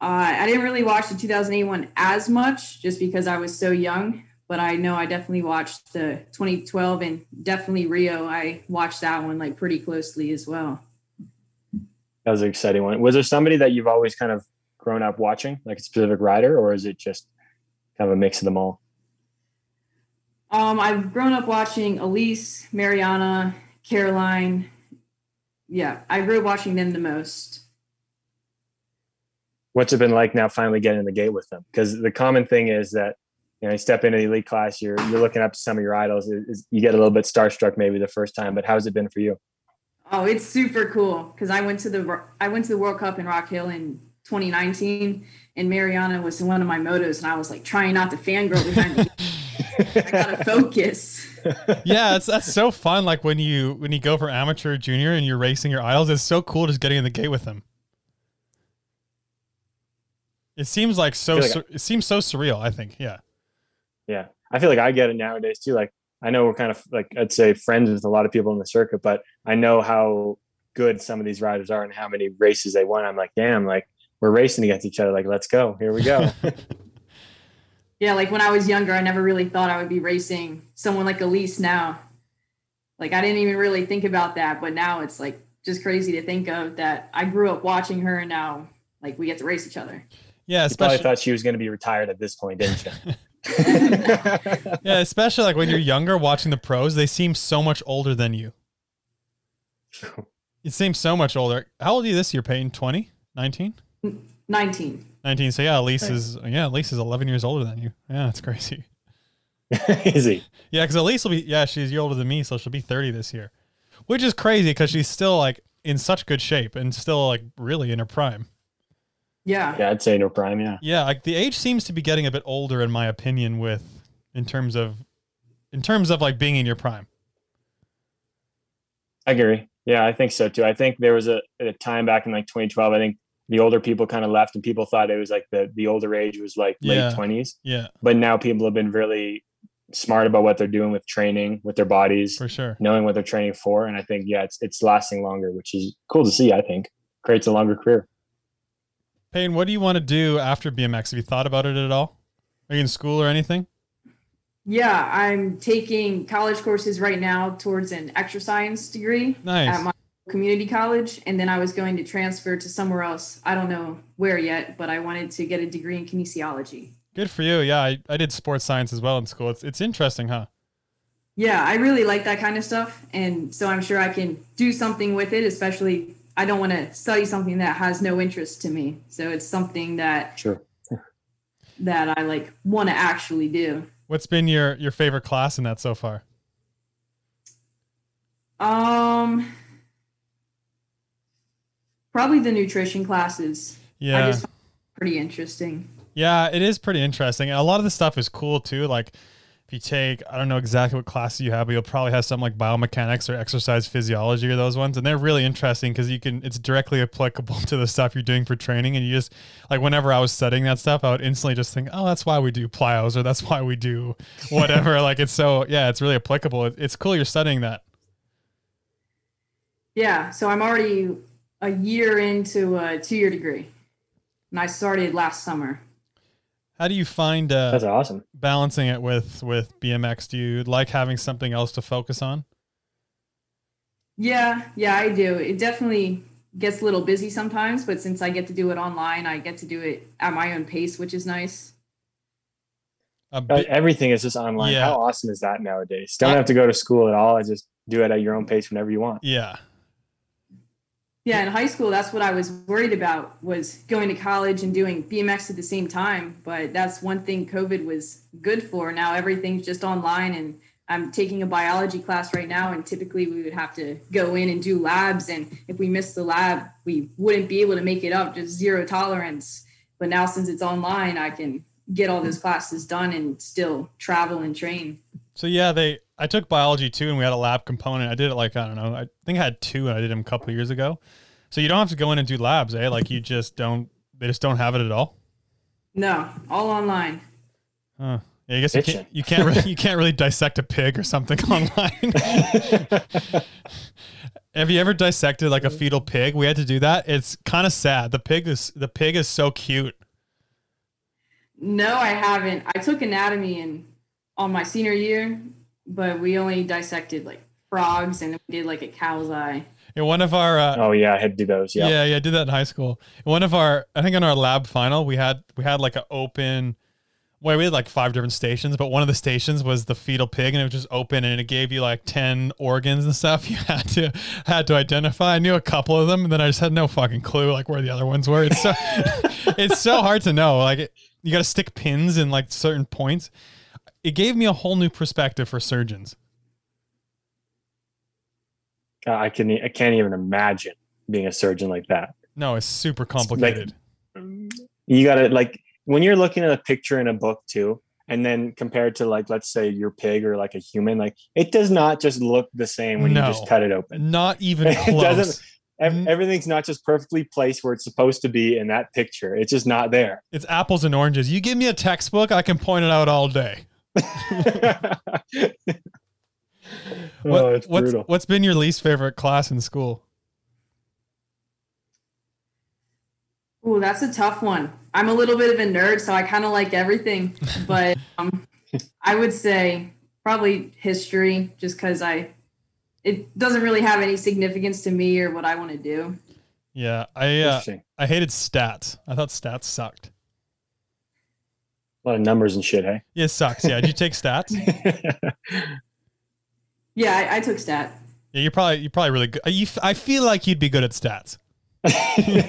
Uh, I didn't really watch the 2008 one as much, just because I was so young. But I know I definitely watched the 2012 and definitely Rio. I watched that one like pretty closely as well. That was an exciting one. Was there somebody that you've always kind of grown up watching, like a specific rider, or is it just kind of a mix of them all? Um, I've grown up watching Alise, Mariana, Caroline. Yeah, I grew up watching them the most. What's it been like now finally getting in the gate with them? Because the common thing is that you know you step into the elite class, you're you're looking up to some of your idols. Is- You get a little bit starstruck maybe the first time, but how's it been for you? Oh, it's super cool because I went to the I went to the World Cup in Rock Hill in 2019, and Mariana was one of my motos, and I was like trying not to fangirl behind. I gotta focus. yeah, it's that's so fun. Like when you when you go for amateur, junior, and you're racing your idols, it's so cool just getting in the gate with them. It seems like so. I feel sur- it seems so surreal. I think. Yeah. Yeah, I feel like I get it nowadays too. Like I know we're kind of like I'd say friends with a lot of people in the circuit, but I know how good some of these riders are and how many races they won. I'm like, damn, like we're racing against each other. Like, let's go. Here we go. Yeah, like when I was younger, I never really thought I would be racing someone like Alise now. Like I didn't even really think about that, but now it's like just crazy to think of that I grew up watching her and now like we get to race each other. Yeah, you probably especially thought she was going to be retired at this point, didn't you? yeah, especially like when you're younger, watching the pros, they seem so much older than you. It seems so much older. How old are you this year, Payton? 20? 19? 19. 19. So yeah, Alise is yeah, Alise is 11 years older than you. Yeah, that's crazy. Easy. Yeah, because Alise will be yeah, she's a year older than me, so she'll be 30 this year, which is crazy because she's still like in such good shape and still like really in her prime. Yeah. Yeah, I'd say in her prime. Yeah. Yeah, like the age seems to be getting a bit older in my opinion with in terms of in terms of like being in your prime. I agree. Yeah, I think so too. I think there was a, a time back in like 2012. I think the older people kind of left, and people thought it was like the the older age was like Yeah. late 20s. Yeah, But now people have been really smart about what they're doing with training, with their bodies, for sure. knowing what they're training for, and I think yeah, it's it's lasting longer, which is cool to see. I think creates a longer career. Payne, what do you want to do after BMX? Have you thought about it at all? Are you in school or anything? Yeah, I'm taking college courses right now towards an exercise science degree Nice. at my community college. And then I was going to transfer to somewhere else. I don't know where yet, but I wanted to get a degree in kinesiology. Good for you. Yeah, I, I did sports science as well in school. It's it's interesting, huh? Yeah, I really like that kind of stuff. And so I'm sure I can do something with it, especially I don't want to study something that has no interest to me. So it's something that Sure. that I like want to actually do. What's been your your favorite class in that so far? Um probably the nutrition classes. I Yeah. just find pretty interesting. Yeah, it is pretty interesting. A lot of the stuff is cool too. Like if you take, I don't know exactly what classes you have, but you'll probably have something like biomechanics or exercise physiology or those ones, and they're really interesting because you can. It's directly applicable to the stuff you're doing for training, and you just like whenever I was studying that stuff, I would instantly just think, oh, that's why we do plyos or that's why we do whatever. like it's so yeah, it's really applicable. It's cool you're studying that. Yeah, so I'm already a year into a two-year degree. And I started last summer. How do you find uh, That's awesome. balancing it with with BMX? Do you like having something else to focus on? Yeah, yeah, I do. It definitely gets a little busy sometimes, but since I get to do it online, I get to do it at my own pace, which is nice. Bit, Everything is just online. Yeah. How awesome is that nowadays? Don't I- have to go to school at all. I just do it at your own pace whenever you want. yeah, Yeah, in high school, that's what I was worried about was going to college and doing BMX at the same time. But that's one thing COVID was good for. Now everything's just online, and I'm taking a biology class right now. And typically, we would have to go in and do labs, and if we missed the lab, we wouldn't be able to make it up. Just zero tolerance. But now, since it's online, I can get all those classes done and still travel and train. So yeah, they I took biology too, and we had a lab component. I did it like I don't know. I think I had two, and I did them a couple of years ago. So you don't have to go in and do labs, eh? Like you just don't. They just don't have it at all. No, all online. Huh. Yeah, I guess you can't. You can't. Really, you can't really dissect a pig or something online. have you ever dissected like a fetal pig? We had to do that. It's kind of sad. The pig is the pig is so cute. No, I haven't. I took anatomy in on my senior year, but we only dissected like frogs and we did like a cow's eye. In one of our uh, Oh yeah, I had to do those. Yeah. Yeah, yeah, I did that in high school. One of our, I think, in our lab final, we had we had like an open, Well, we had like five different stations, but one of the stations was the fetal pig, and it was just open, and it gave you like ten organs and stuff. You had to had to identify. I knew a couple of them, and then I just had no fucking clue like where the other ones were. It's so it's so hard to know. Like it, you got to stick pins in like certain points. It gave me a whole new perspective for surgeons. God, I can I can't even imagine being a surgeon like that. No, it's super complicated. You got to like when you're looking at a picture in a book too, and then compared to like let's say your pig or like a human, like it does not just look the same when No. you just cut it open. Not even It close. doesn't- Mm. Everything's not just perfectly placed where it's supposed to be in that picture. It's just not there. It's apples and oranges. You give me a textbook, I can point it out all day. What, oh, it's what's, brutal. what's been your least favorite class in school? Ooh, that's a tough one. I'm a little bit of a nerd, so I kind of like everything, but um, I would say probably history, just because I it doesn't really have any significance to me or what I want to do. Yeah, I uh, I hated stats. I thought stats sucked. A lot of numbers and shit, hey? Yeah, it sucks. Yeah, did you take stats? Yeah, I, I took stat. Yeah, you're probably you're probably really good. You, f- I feel like you'd be good at stats.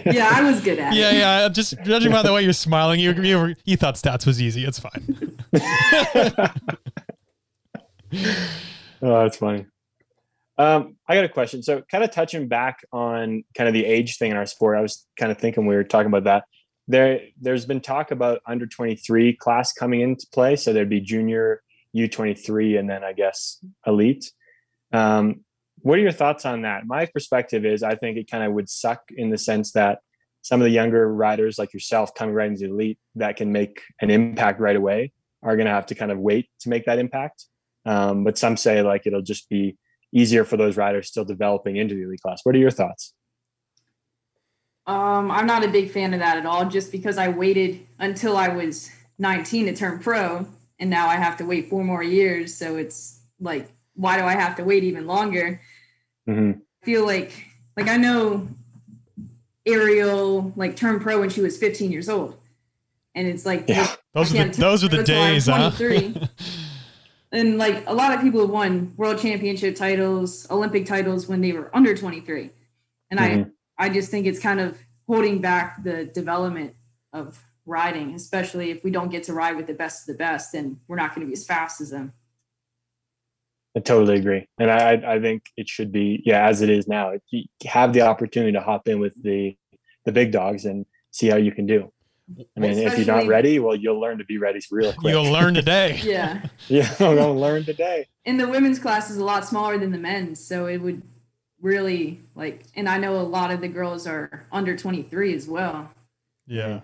Yeah, I was good at Yeah, it. yeah. Yeah. Just judging by the way you're smiling, you you, were- you thought stats was easy. It's fine. Oh, that's funny. Um, I got a question. So, kind of touching back on kind of the age thing in our sport, I was kind of thinking we were talking about that. There, there's been talk about under 23 class coming into play. So there'd be junior, U23, and then I guess elite. Um, what are your thoughts on that? My perspective is I think it kind of would suck in the sense that some of the younger riders like yourself coming right into the elite that can make an impact right away are going to have to kind of wait to make that impact. Um, but some say like it'll just be easier for those riders still developing into the elite class. What are your thoughts? Um, I'm not a big fan of that at all, just because I waited until I was 19 to turn pro, and now I have to wait four more years. So it's like, why do I have to wait even longer? Mhm. I feel like, like I know Arielle like turned pro when she was 15 years old, and it's like Yeah. Those are the, those are the turn pro till I'm days, huh? and like a lot of people have won world championship titles, Olympic titles when they were under 23. And Mhm. I I just think it's kind of holding back the development of riding, especially if we don't get to ride with the best of the best, then we're not going to be as fast as them. I totally agree, and I I I think it should be yeah as it is now. You have the opportunity to hop in with the the big dogs and see how you can do. I mean, if you're not ready, well, you'll learn to be ready real quick. You'll learn today. Yeah. yeah, I'm gonna learn today. and the women's class is a lot smaller than the men's, so it would really like and I know a lot of the girls are under 23 as well. Yeah.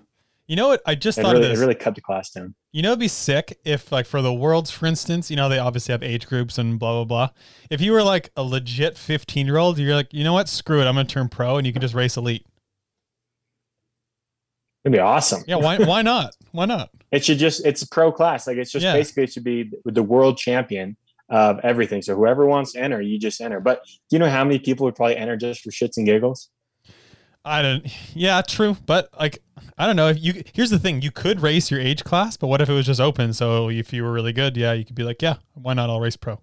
You know what? I just It thought really, of it really cut the class down. You know, it'd be sick if, like, for the worlds, for instance, you know, they obviously have age groups and blah, blah, blah. If you were like a legit 15 year old, you're like, you know what? Screw it. I'm going to turn pro and you can just race elite. It'd be awesome. Yeah. Why, why not? Why not? It should just it's a pro class. Like it's just Yeah. basically it should be the world champion of everything. So whoever wants to enter, you just enter. But do you know how many people would probably enter just for shits and giggles? I don't, yeah, true. But like, I don't know if you, here's the thing you could race your age class, but what if it was just open? So if you were really good, yeah, you could be like, yeah, why not? I'll race pro.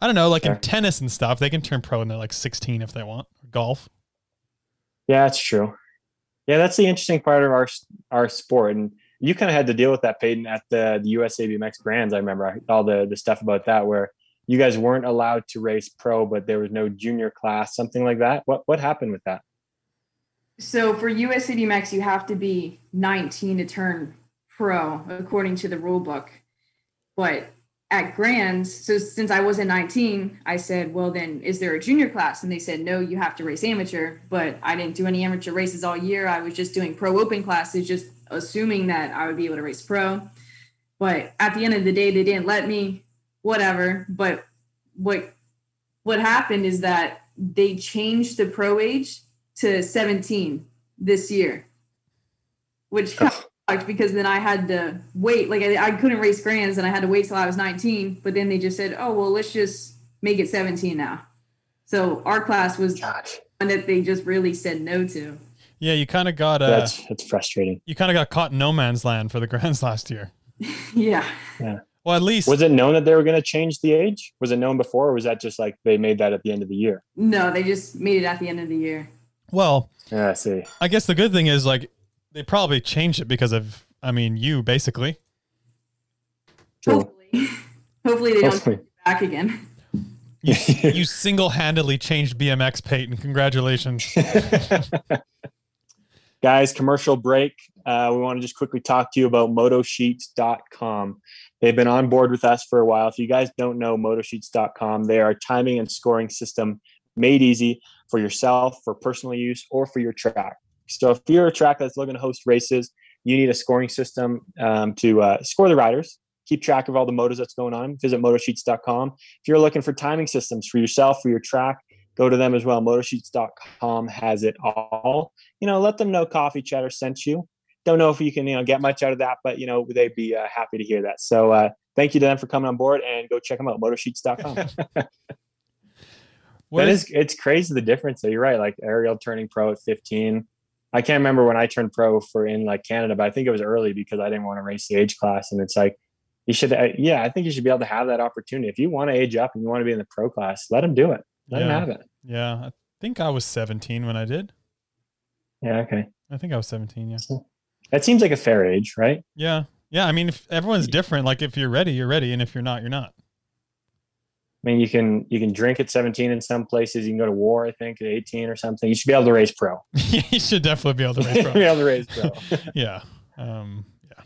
I don't know. Like Sure. in tennis and stuff, they can turn pro when they're like 16 if they want. Golf. Yeah, that's true. Yeah, that's the interesting part of our our sport, and you kind of had to deal with that, Payton, at the the USA BMX Grands. I remember all the the stuff about that, where you guys weren't allowed to race pro, but there was no junior class, something like that. What what happened with that? So for USA BMX, you have to be 19 to turn pro according to the rule book. But at Grands, so since I wasn't 19, I said, well, then is there a junior class? And they said, no, you have to race amateur. But I didn't do any amateur races all year. I was just doing pro open classes, just assuming that I would be able to race pro. But at the end of the day, they didn't let me, whatever. But what what happened is that they changed the pro age to 17 this year, which kind of sucked because then I had to wait. Like I, I couldn't race grands and I had to wait till I was 19. But then they just said, oh, well, let's just make it 17 now. So our class was Gosh. one that they just really said no to. Yeah, you kind of got uh, That's that's frustrating. you kind of got caught in no man's land for the Grands last year. Yeah. Yeah. Well, at least Was it known that they were going to change the age? Was it known before, or was that just like they made that at the end of the year? No, they just made it at the end of the year. well, Yeah, I see. I guess the good thing is like they probably changed it because of I mean you basically. True. Hopefully. Hopefully they don't Hopefully. back again. You, you single-handedly changed BMX, Payton. Congratulations. Guys, commercial break. Uh, we want to just quickly talk to you about motosheets.com. They've been on board with us for a while. If you guys don't know motosheets.com, they are a timing and scoring system made easy for yourself, for personal use, or for your track. So if you're a track that's looking to host races, you need a scoring system um, to uh, score the riders, keep track of all the motos that's going on. Visit motosheets.com. If you're looking for timing systems for yourself, for your track, go to them as well. Motosheets.com has it all. You know, let them know Coffee Chatter sent you. Don't know if you can, you know, get much out of that, but you know, they'd be uh, happy to hear that. So uh, thank you to them for coming on board and go check them out. Motosheets.com. What that is- is, it's crazy the difference. So you're right. Like Arielle turning pro at 15. I can't remember when I turned pro for in like Canada, but I think it was early because I didn't want to race the age class. And it's like, you should, uh, yeah, I think you should be able to have that opportunity. If you want to age up and you want to be in the pro class, let them do it. Let Yeah. have it. Yeah, I think I was 17 when I did. Yeah. Okay. I think I was 17. Yeah. That seems like a fair age, right? Yeah. Yeah. I mean, if everyone's different, like if you're ready, you're ready, and if you're not, you're not. I mean, you can, you can drink at 17 in some places. You can go to war, I think at 18 or something. You should be able to race pro. you should definitely be able to race be pro. able to race pro. yeah. Um, yeah.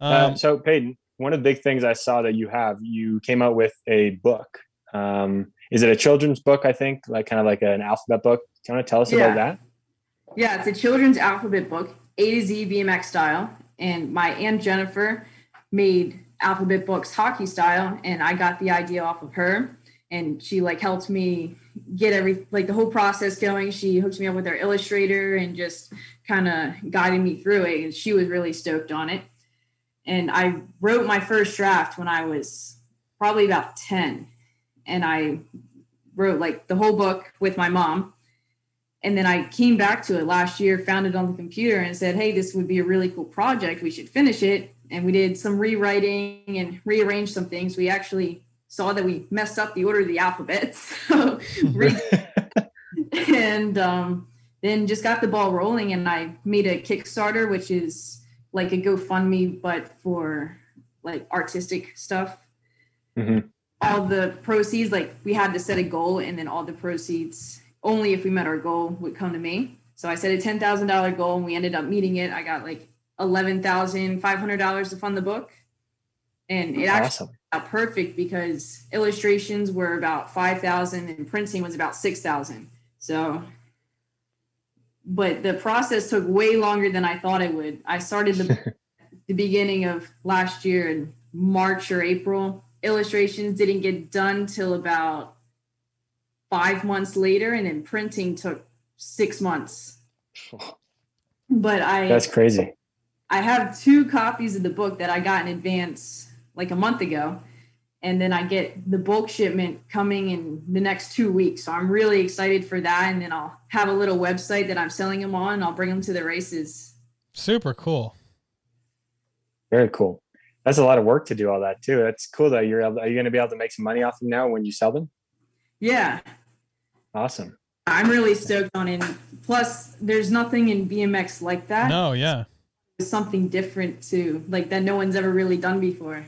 Uh, Um, so Payton, one of the big things I saw that you have, you came out with a book. Um, is it a children's book? I think, like kind of like an alphabet book. Do you want to tell us Yeah. about that? Yeah, it's a children's alphabet book, A to Z BMX style. And my aunt Jennifer made alphabet books hockey style, and I got the idea off of her. And she like helped me get every like the whole process going. She hooked me up with our illustrator and just kind of guided me through it. And she was really stoked on it. And I wrote my first draft when I was probably about 10. And I wrote like the whole book with my mom and then I came back to it last year, found it on the computer, and said, "Hey, this would be a really cool project. We should finish it." And we did some rewriting and rearranged some things. We actually saw that we messed up the order of the alphabet, so and um, then just got the ball rolling. And I made a Kickstarter, which is like a GoFundMe, but for like artistic stuff. Mhm. All the proceeds, like we had to set a goal, and then all the proceeds only if we met our goal would come to me. So I set a ten thousand dollar goal, and we ended up meeting it. I got like eleven thousand five hundred dollars to fund the book, and it actually awesome. out perfect because illustrations were about five thousand and printing was about six thousand. So, but the process took way longer than I thought it would. I started the the beginning of last year in March or April. Illustrations didn't get done till about five months later, and then printing took six months. But I That's crazy. I have two copies of the book that I got in advance like a month ago. And then I get the bulk shipment coming in the next two weeks. So I'm really excited for that. And then I'll have a little website that I'm selling them on. I'll bring them to the races. super cool. Very cool. That's a lot of work to do all that too. That's cool that you're able. Are you going to be able to make some money off them now when you sell them? Yeah, Awesome. I'm really stoked on it. Plus, there's nothing in BMX like that. No, yeah. It's something different too, like that no one's ever really done before.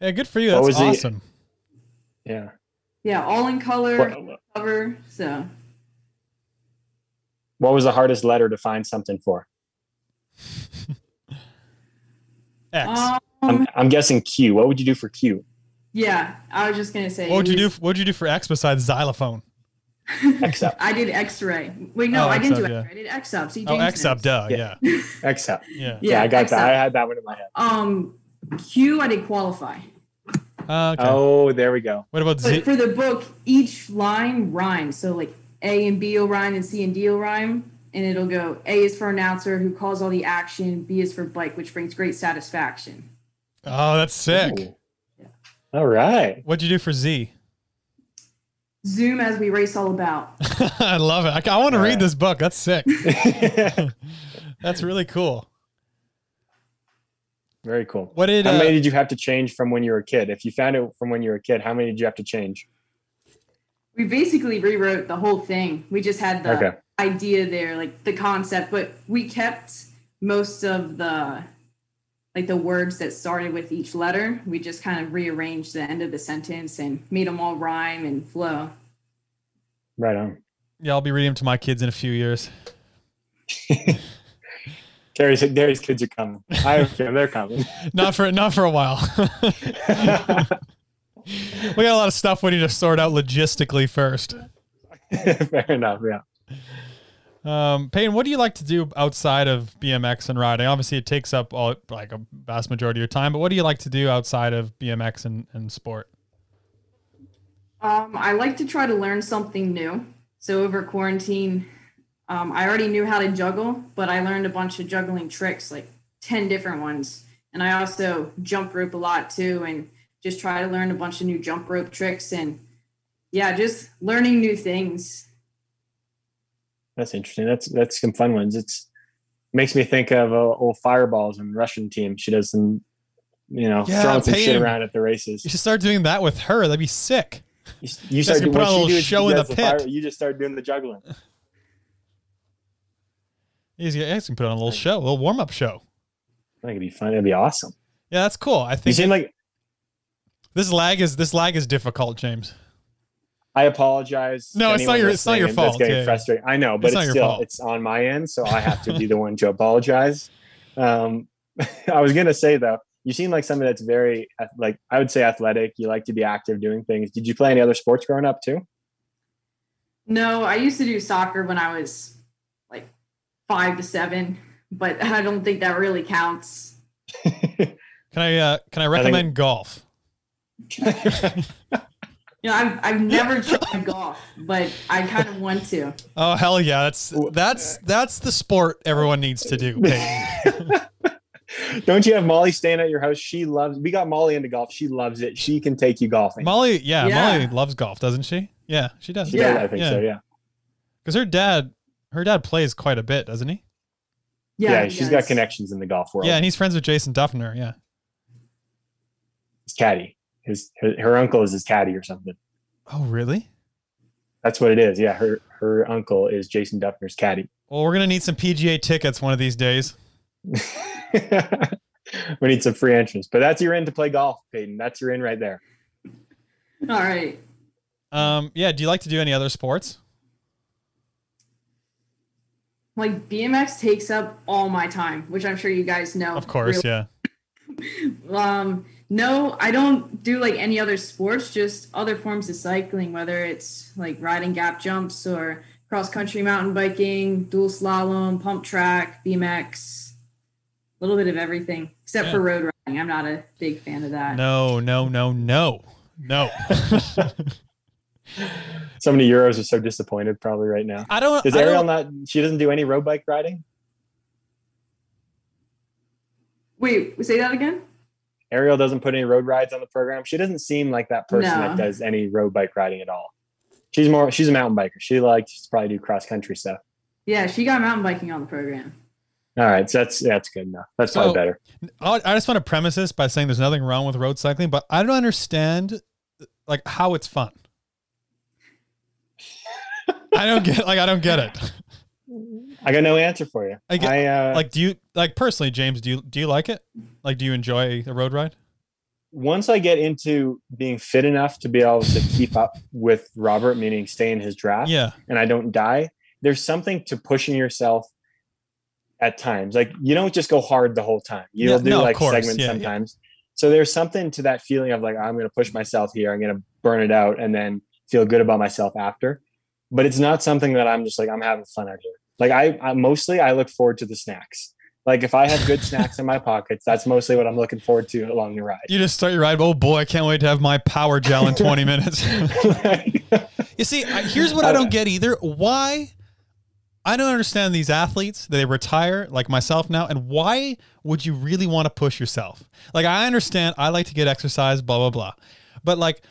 Yeah, good for you. What That's was the- awesome. Yeah. Yeah, all in color What, cover. So what was the hardest letter to find something for? X. um, I'm, I'm guessing Q. What would you do for Q? yeah, I was just gonna say. what would it you do? What would you do for X besides xylophone? X-up. I did X-ray. Wait, no, Oh, I didn't do X-up, X-ray. yeah. I did X-up. See, Oh, X up, knows. duh. Yeah. Yeah, X-up. yeah. Yeah, I got X-up. that. I had that one in my head. Um, Q, I did qualify. Uh, okay. Oh, there we go. What about But Z? for the book, each line rhymes. So like A and B will rhyme and C and D will rhyme. And it'll go A is for announcer who calls all the action. B is for bike, which brings great satisfaction. Oh, that's sick. Ooh. All right. What'd you do for Z? Zoom as we race all about. I love it. I, I want to read Alright. this book. That's sick. That's really cool. Very cool. What did How uh, many did you have to change from when you were a kid? If you found it from when you were a kid, how many did you have to change? We basically rewrote the whole thing. We just had the Okay. Idea there, like the concept, but we kept most of the like the words that started with each letter. We just kind of rearranged the end of the sentence and made them all rhyme and flow. Right on. yeah, I'll be reading them to my kids in a few years. Tory's, Tory's kids are coming. I have a feeling they're coming. Not for not for a while. we got a lot of stuff we need to sort out logistically first. Fair enough. Yeah. Um, Payne, what do you like to do outside of BMX and riding? Obviously, it takes up all like a vast majority of your time, but what do you like to do outside of BMX and, and sport? Um, I like to try to learn something new. So over quarantine, um, I already knew how to juggle, but I learned a bunch of juggling tricks, like 10 different ones. And I also jump rope a lot too, and just try to learn a bunch of new jump rope tricks. And yeah, just learning new things. That's interesting. That's that's some fun ones. It's makes me think of uh, old fireballs and Russian team. She does some, you know, Yeah, throwing some shit him. around at the races. You should start doing that with her. That'd be sick. You, you start doing put what she little show she in the does pit. you just start doing the juggling. You guys can put on a little show, a little warm up show. I think it'd be fun. It'd be awesome. Yeah, that's cool. I think You seem like this lag is this lag is difficult, James. I apologize. No, it's not anyone your- it's not your listening That's fault. getting Yeah, yeah. frustrating. I know, but It's it's, still it's on my end, so I have to be the one to apologize. Um, I was gonna say though, you seem like somebody that's very like I would say athletic. You like to be active, doing things. Did you play any other sports growing up too? No, I used to do soccer when I was like five to seven, but I don't think that really counts. Can I uh, can I recommend golf? You know, I've, I've never tried golf, but I kind of want to. Oh hell yeah, that's that's that's the sport everyone needs to do. Don't you have Molly staying at your house? She loves. We got Molly into golf. She loves it. She can take you golfing. Molly, yeah, Yeah. Molly loves golf, doesn't she? Yeah, she does. She does, Yeah. I think Yeah. so. Yeah. Because her dad, her dad plays quite a bit, doesn't he? Yeah, Yeah. he she's got connections in the golf world. Yeah, and he's friends with Jason Dufner. Yeah. His caddy. His her, her uncle is his caddy or something. Oh really? That's what it is. Yeah. Her her uncle is Jason Dufner's caddy. Well, we're gonna need some PGA tickets one of these days. we need some free entrance, but that's your in to play golf, Payton. That's your in right there. All right. Um, yeah. Do you like to do any other sports? Like BMX takes up all my time, which I'm sure you guys know. Of course, really yeah. Um, no, I don't do like any other sports, just other forms of cycling, whether it's like riding gap jumps or cross country mountain biking, dual slalom, pump track, BMX, a little bit of everything except Yeah. for road riding. I'm not a big fan of that. No, no, no, no, no. So many Euros are so disappointed probably right now. I don't. Does I Arielle don't not? She doesn't do any road bike riding. Wait, say that again? Arielle doesn't put any road rides on the program. She doesn't seem like that person No. that does any road bike riding at all. She's more. She's a mountain biker. She likes to probably do cross country stuff. Yeah, she got mountain biking on the program. All right, so that's that's good enough. That's So- probably better. I I just want to premise this by saying there's nothing wrong with road cycling, but I don't understand like how it's fun. I don't get like I don't get it. I got no answer for you. I get- I, uh, Like do you like personally, James, do you do you like it? Like do you enjoy a road ride? once I get into being fit enough to be able to keep up with Robert, meaning stay in his draft, Yeah. and I don't die, there's something to pushing yourself at times. Like you don't just go hard the whole time. You'll Yeah, do no, like segments Yeah, yeah. sometimes. So there's something to that feeling of like I'm going to push myself here. I'm going to burn it out and then feel good about myself after. But it's not something that I'm just like I'm having fun out here. Like I, I mostly I look forward to the snacks. Like if I have good snacks in my pockets, that's mostly what I'm looking forward to along the ride. You just start your ride. Oh boy, I can't wait to have my power gel in 20 minutes. You see, here's what I don't get either. Why? I don't understand these athletes. They retire, like myself now, and why would you really want to push yourself? Like, I understand. I like to get exercise, blah blah blah, but like,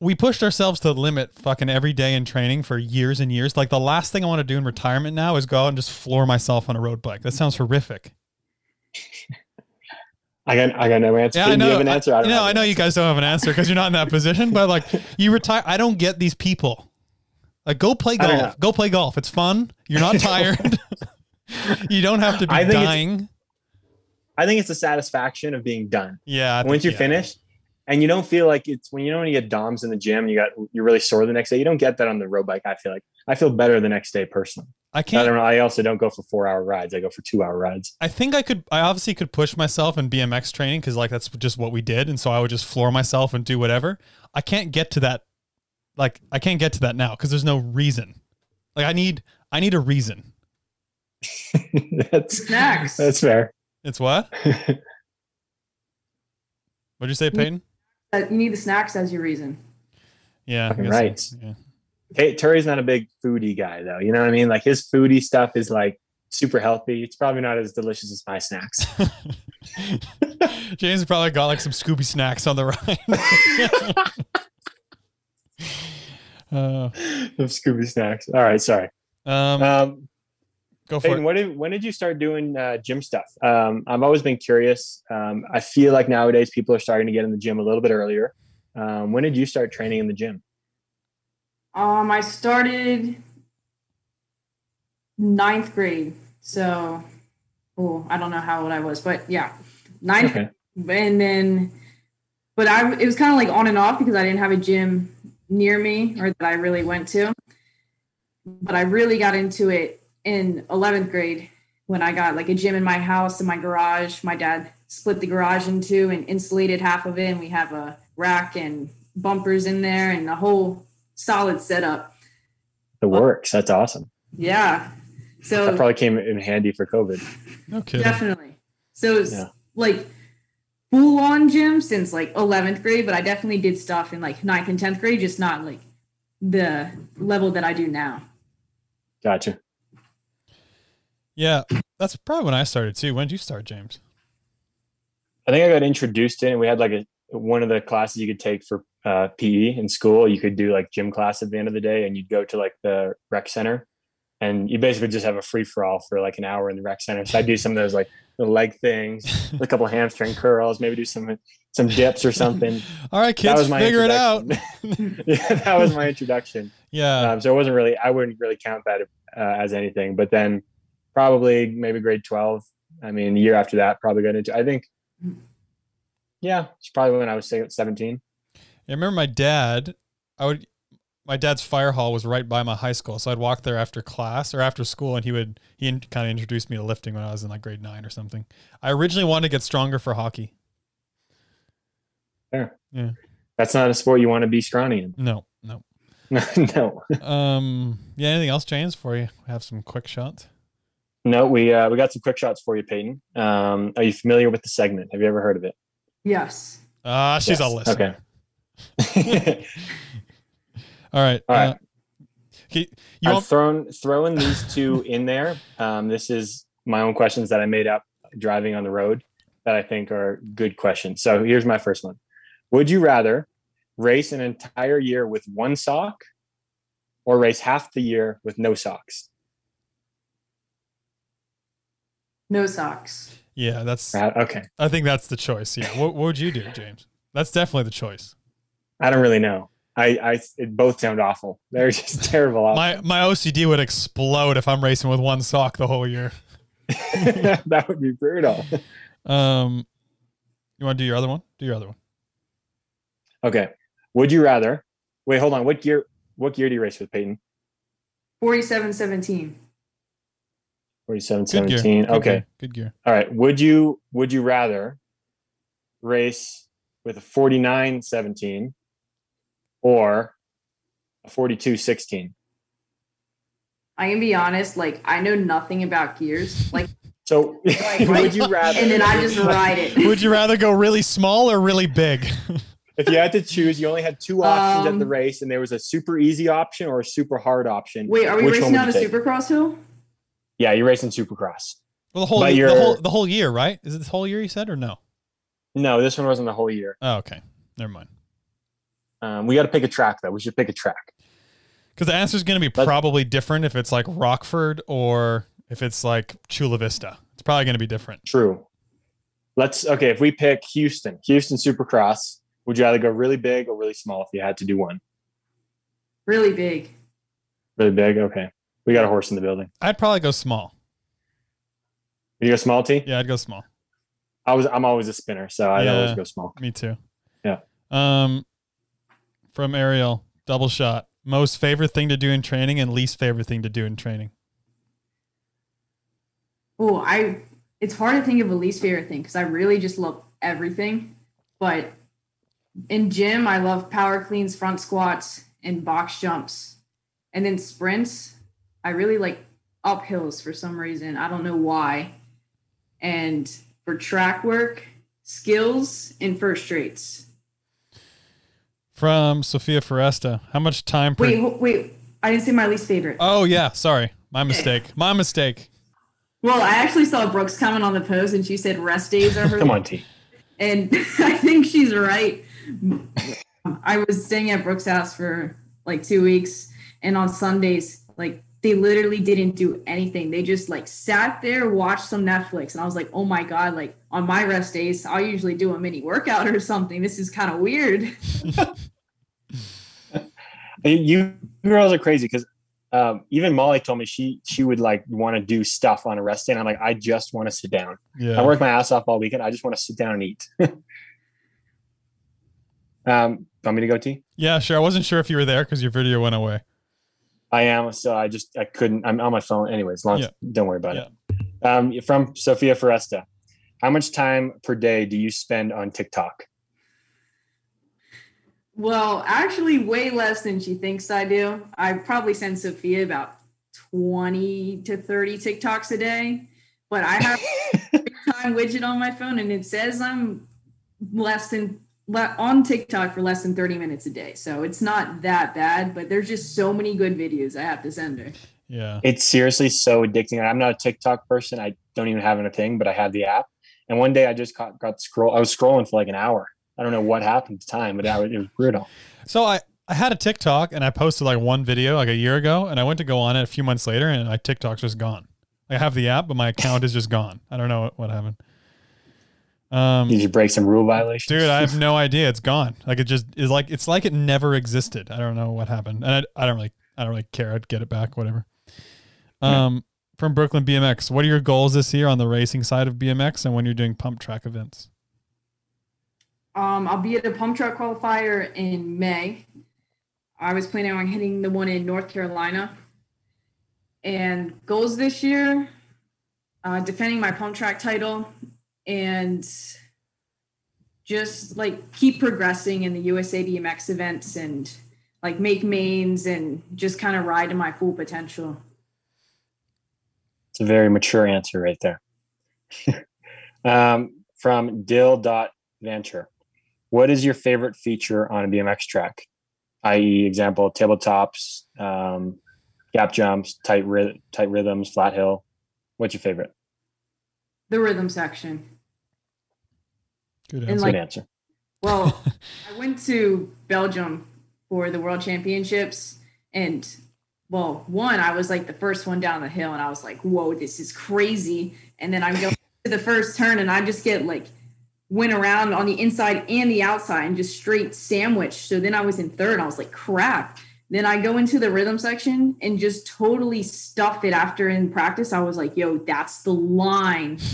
we pushed ourselves to the limit fucking every day in training for years and years. Like the last thing I want to do in retirement now is go out and just floor myself on a road bike. That sounds horrific. I got I got no answer. Yeah, I know. you have an answer? I, don't no, I know you guys don't have an answer because you're not in that position. But like, you retire. I don't get these people. Like, go play golf. Go play golf. It's fun. You're not tired. you don't have to be I dying. I think it's the satisfaction of being done. Yeah. I Once think- you yeah. finish, and you don't feel like it's when you know when you get DOMs in the gym, and you got you're really sore the next day. You don't get that on the road bike. I feel like I feel better the next day personally. I I can't. I, don't know. I also don't go for four hour rides. I go for two hour rides. I think I could. I obviously could push myself in BMX training because like that's just what we did, and so I would just floor myself and do whatever. I can't get to that. Like I can't get to that now because there's no reason. Like I need. I need a reason. that's Snacks. that's fair. It's what? What'd you say, Payton? Uh, You need the snacks as your reason. Yeah. I Fucking right. Yeah. Hey, Tory's not a big foodie guy though. You know what I mean? Like his foodie stuff is like super healthy. It's probably not as delicious as my snacks. James probably got like some Scooby snacks on the ride. uh, Of Scooby snacks. All right, sorry. um, Um, go for Payton, it. when did when did you start doing uh, gym stuff? Um, I've always been curious. Um, I feel like nowadays people are starting to get in the gym a little bit earlier. Um, when did you start training in the gym? Um, I started ninth grade. So, oh, I don't know how old I was, but yeah, ninth. Okay. And then, but I, it was kind of like on and off because I didn't have a gym near me or that I really went to. But I really got into it in 11th grade when I got like a gym in my house in my garage. My dad split the garage in two and insulated half of it. And we have a rack and bumpers in there and a whole solid setup. It works. That's awesome. Yeah. So That probably came in handy for COVID. No kidding. definitely. So it's Yeah. like full on gym since like 11th grade, but I definitely did stuff in like 9th and 10th grade, just not like the level that I do now. Gotcha. Yeah, that's probably when I started too. When did you start, James? I think I got introduced in. It. We had like a one of the classes you could take for uh, PE in school. You could do like gym class at the end of the day, and you'd go to like the rec center, and you basically just have a free for all for like an hour in the rec center. So I'd do some of those like the leg things, a couple hamstring curls, maybe do some some dips or something. All right, that kids, was my figure it out. yeah, that was my introduction. yeah. Um, so it wasn't really. I wouldn't really count that uh, as anything. But then probably maybe grade twelve. I mean, the year after that, probably got into. I think. Yeah, it's probably when I was say, seventeen. I remember my dad. I would. My dad's fire hall was right by my high school, so I'd walk there after class or after school, and he would he kind of introduced me to lifting when I was in like grade nine or something. I originally wanted to get stronger for hockey. Yeah. Yeah. That's not a sport you want to be scrawny in. No, no. no, Um. Yeah. Anything else, James? For you, we have some quick shots. No. We uh, we got some quick shots for you, Payton. Um, are you familiar with the segment? Have you ever heard of it? Yes. Ah, she's a Yes. listener. Okay. All right. All right. Uh, okay, you I've want, thrown thrown these two in there. Um, this is my own questions that I made up driving on the road that I think are good questions. So here's my first one: Would you rather race an entire year with one sock, or race half the year with no socks? No socks. yeah, that's. Uh, Okay, I think that's the choice. Yeah. What, what would you do, James? That's definitely the choice. I don't really know. I, I it both sound awful. They're just terrible. My my OCD would explode if I'm racing with one sock the whole year. that would be brutal. Um, you want to do your other one? Do your other one. Okay. Would you rather? Wait, hold on. What year? What year do you race with Payton? 47 17. 47, Good gear. 17. Good okay. gear. Good gear. All right. Would you would you rather race with a 49 17 or a 42 16? I can be honest, like I know nothing about gears. Like So would you rather and then I just ride it. Would you rather go really small or really big? if you had to choose, you only had two options at the Um, race and there was a super easy option or a super hard option. Wait, are we Which racing would on a you take? supercross hill? Yeah, you're racing supercross. well, the whole But the whole the whole year, right? Is it this whole year you said or no? No, this one wasn't the whole year. Oh, okay. Never mind. Um, we got to pick a track though. We should pick a track. Because the answer is going to be Let's- probably different if it's like Rockford or if it's like Chula Vista. It's probably going to be different. True. Let's okay. If we pick Houston, Houston Supercross, would you rather go really big or really small if you had to do one? Really big. Really big. Okay. We got a horse in the building. I'd probably go small. You go small T? Yeah, I'd go small. I was. I'm always a spinner, so I Yeah. always go small. Me too. Yeah. Um, from Arielle, double shot. Most favorite thing to do in training and least favorite thing to do in training. Oh, I it's hard to think of a least favorite thing because I really just love everything. But in gym, I love power cleans, front squats, and box jumps. And then sprints, I really like uphills for some reason. I don't know why. And for track work, skills, and first rates. From Sophia Foresta, how much time per? Wait, wait. I didn't say my least favorite. oh yeah, sorry, my mistake. My mistake. Well, I actually saw Brooks comment on the post, and she said rest days are her. Come on, T. and I think she's right. I was staying at Brooks' house for like two weeks, and on Sundays, like they literally didn't do anything. They just like sat there, watched some Netflix, and I was like, oh my god! Like on my rest days, I'll usually do a mini workout or something. This is kind of weird. You girls are crazy because um, even Molly told me she she would like want to do stuff on a rest day. And I'm like, I just want to sit down. Yeah. I work my ass off all weekend. I just want to sit down and eat. um, want me to go T? Yeah, sure. I wasn't sure if you were there because your video went away. I am. So I just I couldn't. I'm on my phone anyways. Long Yeah. don't worry about it. Um, from Sophia Foresta, how much time per day do you spend on TikTok? Well, actually, way less than she thinks I do. I probably send Sophia about 20 to 30 TikToks a day, but I have a time widget on my phone and it says I'm less than le- on TikTok for less than 30 minutes a day. So it's not that bad, but there's just so many good videos I have to send her. Yeah. It's seriously so addicting. I'm not a TikTok person. I don't even have a thing, but I have the app. And one day I just got, got scroll. I was scrolling for like an hour. I don't know what happened at the time, but I, it was brutal. So I I had a TikTok and I posted like one video like a year ago, and I went to go on it a few months later, and my TikTok's just gone. I have the app, but my account is just gone. I don't know what, what happened. Um, Did you break some rule violations? dude, I have no idea. It's gone. Like it just is like it's like it never existed. I don't know what happened, and I, I don't really I don't really care. I'd get it back, whatever. Um, from Brooklyn BMX, what are your goals this year on the racing side of BMX, and when you're doing pump track events? Um, I'll be at a pump track qualifier in May. I was planning on hitting the one in North Carolina. And goals this year, uh, defending my pump track title and just like keep progressing in the USA BMX events and like make mains and just kind of ride to my full potential. It's a very mature answer right there. um, from Dill.venture. What is your favorite feature on a BMX track? I.e., example, tabletops, um, gap jumps, tight, ry- tight rhythms, flat hill. What's your favorite? The rhythm section. Good And, answer. like- Good answer. Well, I went to Belgium for the World Championships, and well, one, I was like the first one down the hill, and I was like, "Whoa, this is crazy!" And then I'm going to the first turn, and I just get like went around on the inside and the outside, and just straight sandwiched. So then I was in third, and I was like, "Crap!" Then I go into the rhythm section and just totally stuff it. After in practice, I was like, "Yo, that's the line."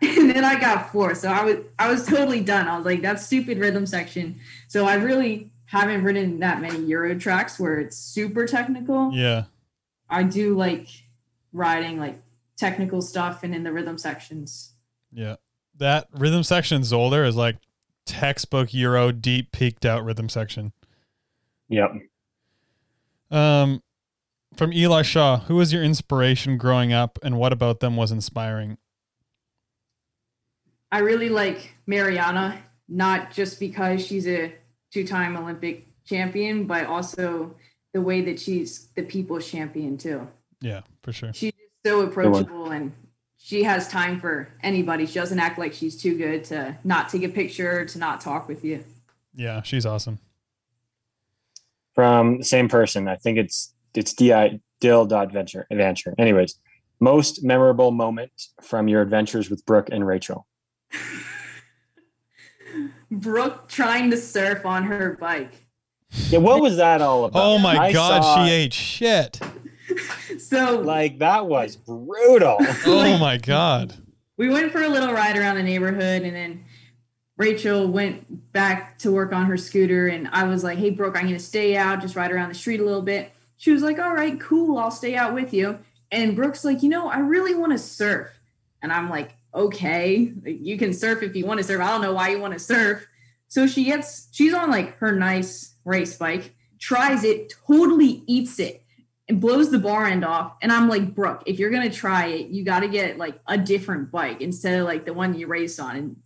Just stuffed it. and then I got four. So I was I was totally done. I was like, that's stupid rhythm section. So I really haven't written that many Euro tracks where it's super technical. yeah. I do like writing like technical stuff and in the rhythm sections. Yeah. That rhythm section Zolder is like textbook Euro deep peaked out rhythm section. Yep. Um from Eli Shaw, who was your inspiration growing up and what about them was inspiring? I really like Mariana, not just because she's a two-time Olympic champion, but also the way that she's the people's champion too. Yeah, for sure. she's so approachable and she has time for anybody. She doesn't act like she's too good to not take a picture, to not talk with you. Yeah, she's awesome. From the same person. I think it's it's di dill dot venture adventure. Anyways, most memorable moment from your adventures with Brooke and Rachel. Brooke trying to surf on her bike. Yeah, what was that all about? Oh my I god, saw- she ate shit. So like that was brutal. Oh my god. we went for a little ride around the neighborhood and then Rachel went back to work on her scooter and I was like, Hey Brooke, I'm gonna stay out, just ride around the street a little bit. She was like, All right, cool, I'll stay out with you. And Brooke's like, you know, I really want to surf. And I'm like, okay, you can surf if you want to surf. I don't know why you want to surf. So she gets, she's on like her nice race bike, tries it, totally eats it, and blows the bar end off. And I'm like, Brooke, if you're gonna try it, you got to get like a different bike instead of like the one you race on, and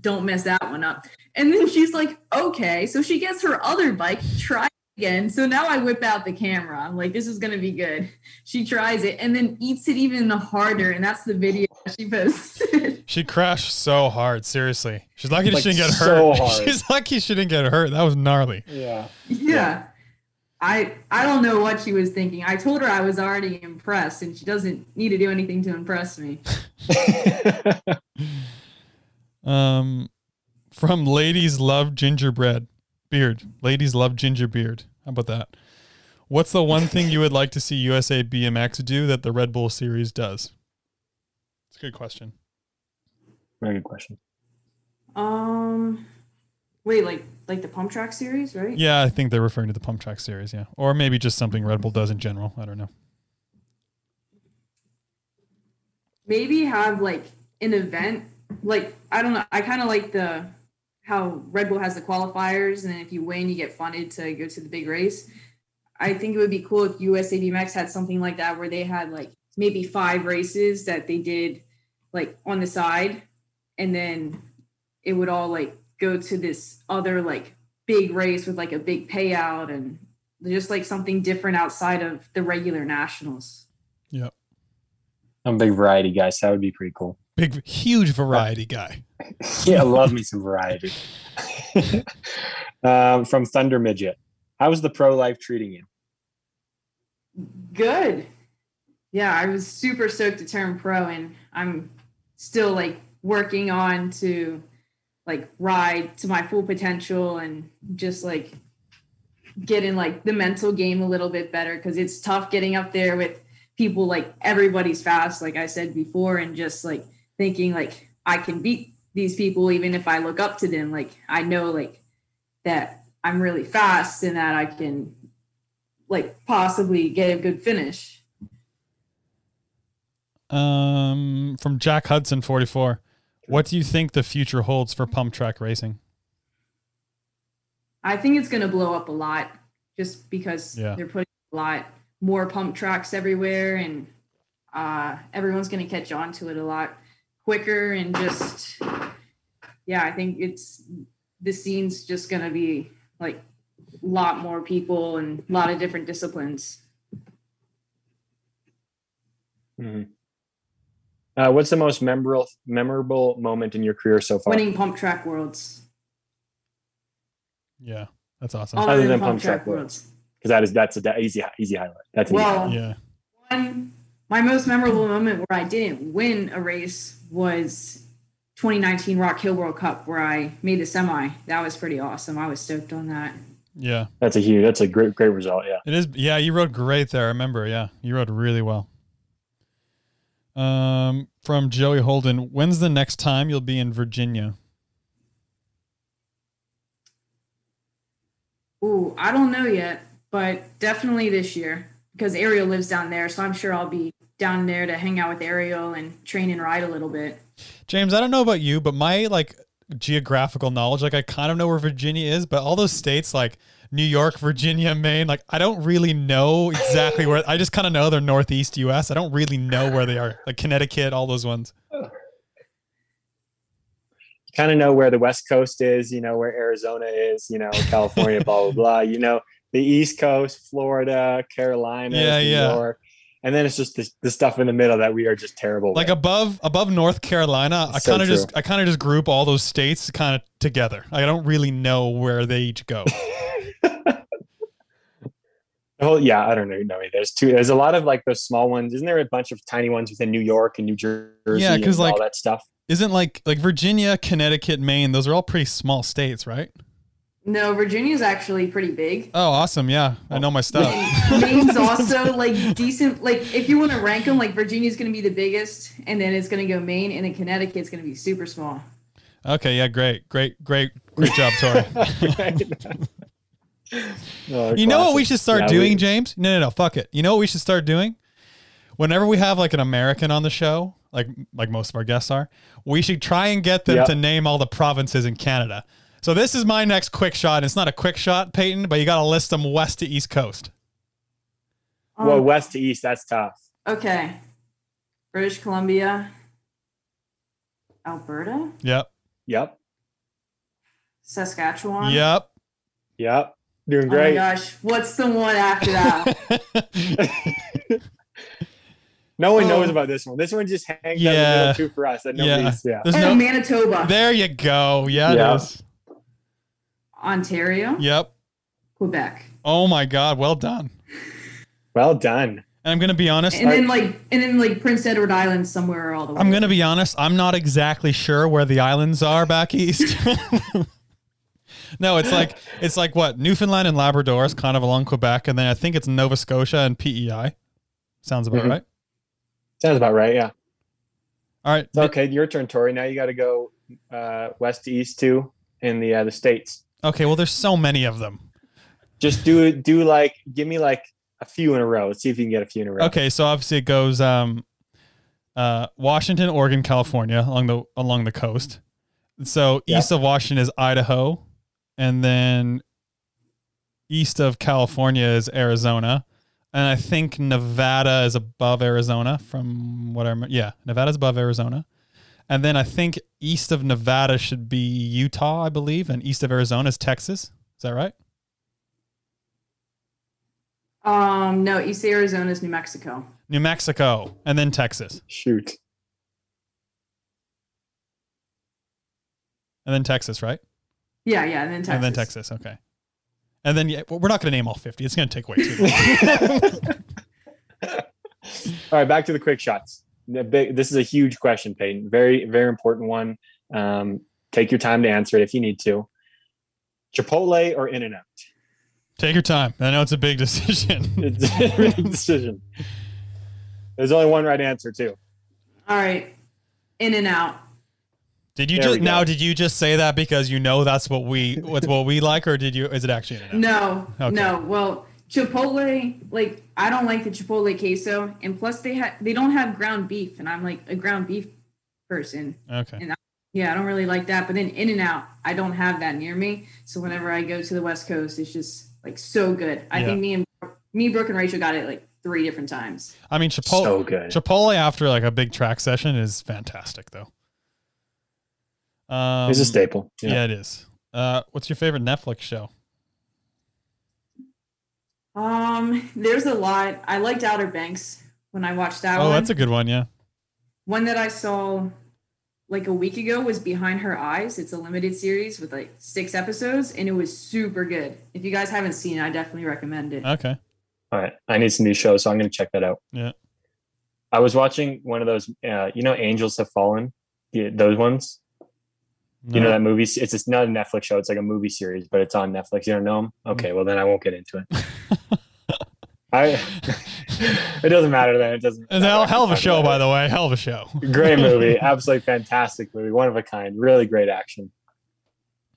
don't mess that one up. And then she's like, okay. So she gets her other bike, tries again. So now I whip out the camera. I'm like, this is gonna be good. She tries it and then eats it even harder, and that's the video she posted. She crashed so hard, seriously. She's lucky Like, she didn't get so hurt. hard. She's lucky she didn't get hurt. That was gnarly. Yeah. yeah. I I don't know what she was thinking. I told her I was already impressed, and she doesn't need to do anything to impress me. Um from Ladies Love Gingerbread Beard. Ladies Love Ginger Beard. How about that? What's the one thing you would like to see USA BMX do that the Red Bull series does? It's a good question. Very good question. Um, wait, like like the pump track series, right? Yeah, I think they're referring to the Pump Track series, yeah. Or maybe just something Red Bull does in general. I don't know. maybe have like an event like i don't know i kind of like the how red bull has the qualifiers and if you win you get funded to go to the big race i think it would be cool if usa bmx had something like that where they had like maybe five races that they did like on the side and then it would all like go to this other like big race with like a big payout and just like something different outside of the regular nationals Yep. I'm a big variety guy, so that would be pretty cool. Big huge variety guy. Yeah, love me some variety. um, from Thunder Midget. How's the pro life treating you? Good. Yeah, I was super stoked to turn pro, and I'm still like working on to like ride to my full potential and just like getting like the mental game a little bit better because it's tough getting up there with people like everybody's fast, like I said before, and just like thinking like I can beat these people even if I look up to them. Like I know like that I'm really fast and that I can like possibly get a good finish. Um, from Jack Hudson, 44. What do you think the future holds for pump track racing? I think it's going to blow up a lot just because Yeah. they're putting a lot more pump tracks everywhere and uh, everyone's going to catch on to it a lot quicker and just yeah i think it's the scene's just going to be like a lot more people and a lot of different disciplines Mhm. Uh, what's the most memorable memorable moment in your career so far? winning pump track worlds Yeah, that's awesome. other, Other than, than pump, Pump track, Track worlds Because that is that's a that easy easy highlight. That's an easy Well, highlight. yeah. one my most memorable moment where I didn't win a race was 2019 Rock Hill World Cup where I made the semi. That was pretty awesome. I was stoked on that. Yeah. That's a huge. That's a great great result. Yeah. It is. Yeah, you rode great there. I remember. Yeah, you rode really well. Um, from Joey Holden, when's the next time you'll be in Virginia? Ooh, I don't know yet, but definitely this year because Arielle lives down there, so I'm sure I'll be down there to hang out with Arielle and train and ride a little bit. James, I don't know about you, but my like geographical knowledge, like I kind of know where Virginia is, but all those states like New York, Virginia, Maine, like I don't really know exactly where. I just kind of know they're Northeast U.S. I don't really know where they are, like Connecticut, all those ones. You kind of know where the West Coast is. You know where Arizona is. You know California. blah blah blah. You know the East Coast, Florida, Carolina, Yeah, New yeah. York. And then it's just this, the stuff in the middle that we are just terrible. Like with. above above North Carolina, I kind of true. just I kind of just group all those states kind of together. I don't really know where they each go. Oh yeah, I don't know. No, there's two. There's a lot of like those small ones. Isn't there a bunch of tiny ones within New York and New Jersey? Yeah, because like- all that stuff. Isn't like like Virginia, Connecticut, Maine, those are all pretty small states, right? No, Virginia's actually pretty big. Oh, awesome. Yeah. I know my stuff. Maine's also like decent. Like if you want to rank them, like Virginia's going to be the biggest, and then it's going to go Maine, and then Connecticut's going to be super small. Okay, yeah, great. Great, great, great job, Tory. Oh, You know what we should start Yeah, doing, we- James? No, no, no. Fuck it. You know what we should start doing? Whenever we have like an American on the show, like like most of our guests are, we should try and get them Yep. to name all the provinces in Canada. So this is my next quick shot. It's not a quick shot, Payton, but you got to list them west to east coast. Well, Um, west to east, that's tough. okay, British Columbia, Alberta, Yep. Yep. Saskatchewan. Yep. Yep. Doing Oh my great. gosh, what's the one after that? no one knows Oh. about this one. This one just hangs out in the middle too for us. That Yeah. nobody's yeah. There's oh, no. Manitoba, There you go. Yeah, Yeah. it is. Ontario, Yep. Quebec, Oh my God. Well done. Well done. And I'm gonna be honest. and then like and then like Prince Edward Island somewhere all the way. I'm gonna be honest. I'm not exactly sure where the islands are back east. no, it's like it's like what Newfoundland and Labrador is kind of along Quebec, and then I think it's Nova Scotia and PEI. Sounds about Mhm. right. Sounds about right. Yeah. All right. Okay, your turn, Tory. Now you got to go uh, west to east too in the uh, the states. Okay. Well, there's so many of them. Just do it. do like give me like a few in a row. Let's see if you can get a few in a row. Okay. So obviously it goes um, uh, Washington, Oregon, California along the along the coast. So Yeah. east of Washington is Idaho, and then east of California is Arizona, and I think Nevada is above Arizona. From what I remember, yeah, Nevada's above Arizona, and then I think east of Nevada should be Utah, I believe, and east of Arizona is Texas. Is that right? Um, no, East of Arizona is New Mexico. New Mexico, and then Texas, Shoot. and then Texas, right? Yeah, yeah, and then Texas. And then Texas, okay. And then yeah, we're not going to name all 50. It's going to take way too long. All right, back to the quick shots. The big, this is a huge question, Payton. Very, very important one. Um, take your time to answer it if you need to. Chipotle or In-N-Out? Take your time. I know it's a big decision. It's a big decision. There's only one right answer too. All right, in and out. Did you There just now? Did you just say that because you know that's what we what's what we like, or did you? Is it actually? In-N-Out? No, Okay. no. Well, Chipotle, like I don't like the Chipotle queso, and plus they have they don't have ground beef, and I'm like a ground beef person. Okay. And Yeah, I don't really like that. But then In-N-Out, I don't have that near me. So whenever I go to the West Coast, it's just like so good. I Yeah. think me and me, Brooke, and Rachel got it like three different times. I mean, Chipotle. So good. Chipotle after like a big track session is fantastic, though. Um, It's a staple. Yeah. Yeah. it is. Uh, what's your favorite Netflix show? Um, there's a lot. I liked Outer Banks when I watched that oh, one. that's a good one. Yeah. one that I saw like a week ago was Behind Her Eyes. It's a limited series with like six episodes, and it was super good. If you guys haven't seen it, I definitely recommend it. Okay. All right. I need some new shows, so I'm going to check that out. Yeah. I was watching one of those, uh, you know, Angels Have Fallen, the, those ones. You know that movie? It's it's not a Netflix show. It's like a movie series, but it's on Netflix. You don't know them? Okay, well then I won't get into it. I. it doesn't matter then. It doesn't. It's a hell, of a show, by the way. Hell of a show. Great movie, absolutely fantastic movie, one of a kind, really great action.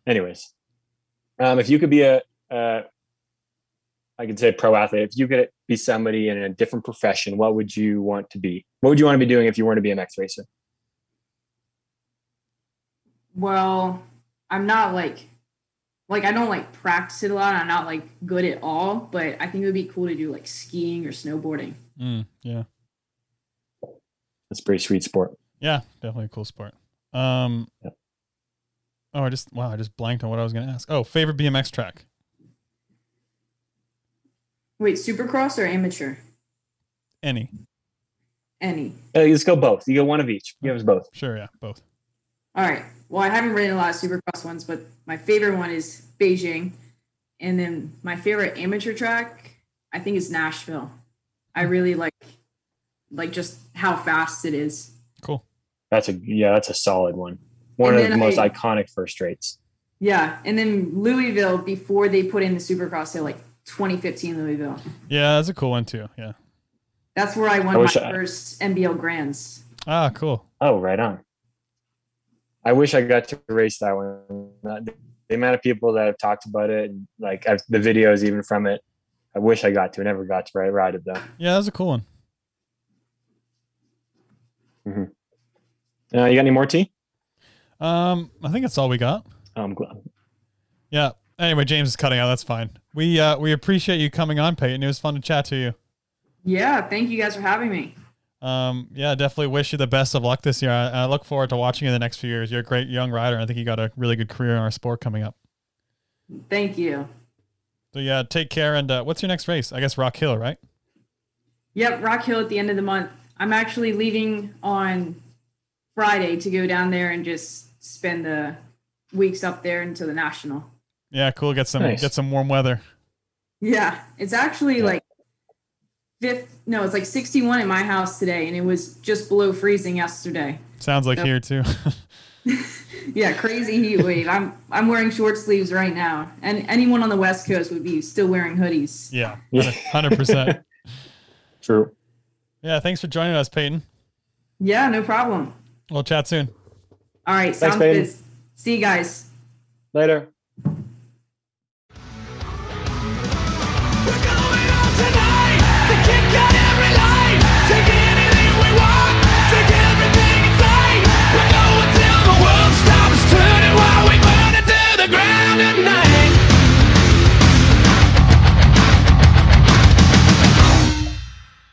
Anyways, um, if you could be a, uh, I could say pro athlete. If you could be somebody in a different profession, what would you want to be? What would you want to be doing if you weren't to be a BMX racer? Well, I'm not like like I don't like practice it a lot. I'm not like good at all, but I think it would be cool to do like skiing or snowboarding. Mm, yeah. That's a pretty sweet sport. Yeah, definitely a cool sport. Um, Yep. oh, I just wow, I just blanked on what I was going to ask. Oh, favorite BMX track? Wait, supercross or amateur? Any. Any. Uh, let's go both. You go one of each. You give us both. Sure, yeah, both. All right. Well, I haven't ridden a lot of supercross ones, but my favorite one is Beijing. And then my favorite amateur track, I think, is Nashville. I really like like just how fast it is. Cool. That's a yeah. That's a solid one. One And of the most I- iconic first rates. Yeah. And then Louisville before they put in the supercross hill, like 2015 Louisville. Yeah, that's a cool one too. Yeah. That's where I won I my I- first NBL Grands. Ah, cool. Oh, right on. I wish I got to race that one. Not- The amount of people that have talked about it, and like I've, the videos even from it, I wish I got to. I never got to ride, ride it though. Yeah, that's a cool one. Uh, you got any more tea? Um, I think that's all we got. Oh, I'm glad. Yeah. Anyway, James is cutting out. That's fine. We uh we appreciate you coming on, Payton. It was fun to chat to you. Yeah. Thank you guys for having me. Um, yeah, definitely wish you the best of luck this year. I, I look forward to watching you in the next few years. You're a great young rider. I think you got a really good career in our sport coming up. Thank you. So yeah, take care. And uh, what's your next race? I guess Rock Hill, right? Yep, Rock Hill at the end of the month. I'm actually leaving on Friday to go down there and just spend the weeks up there until the national. Yeah, cool. Get some Nice. get some warm weather. Yeah, it's actually like fifth. No, it's like 61 in my house today, and it was just below freezing yesterday. Sounds like Yep. here too. Yeah, crazy heat wave. I'm I'm wearing short sleeves right now, and anyone on the West Coast would be still wearing hoodies. yeah, hundred percent. True. Yeah, thanks for joining us, Payton. Yeah, no problem. We'll chat soon. All right, sounds Payton. good. See you guys. Later.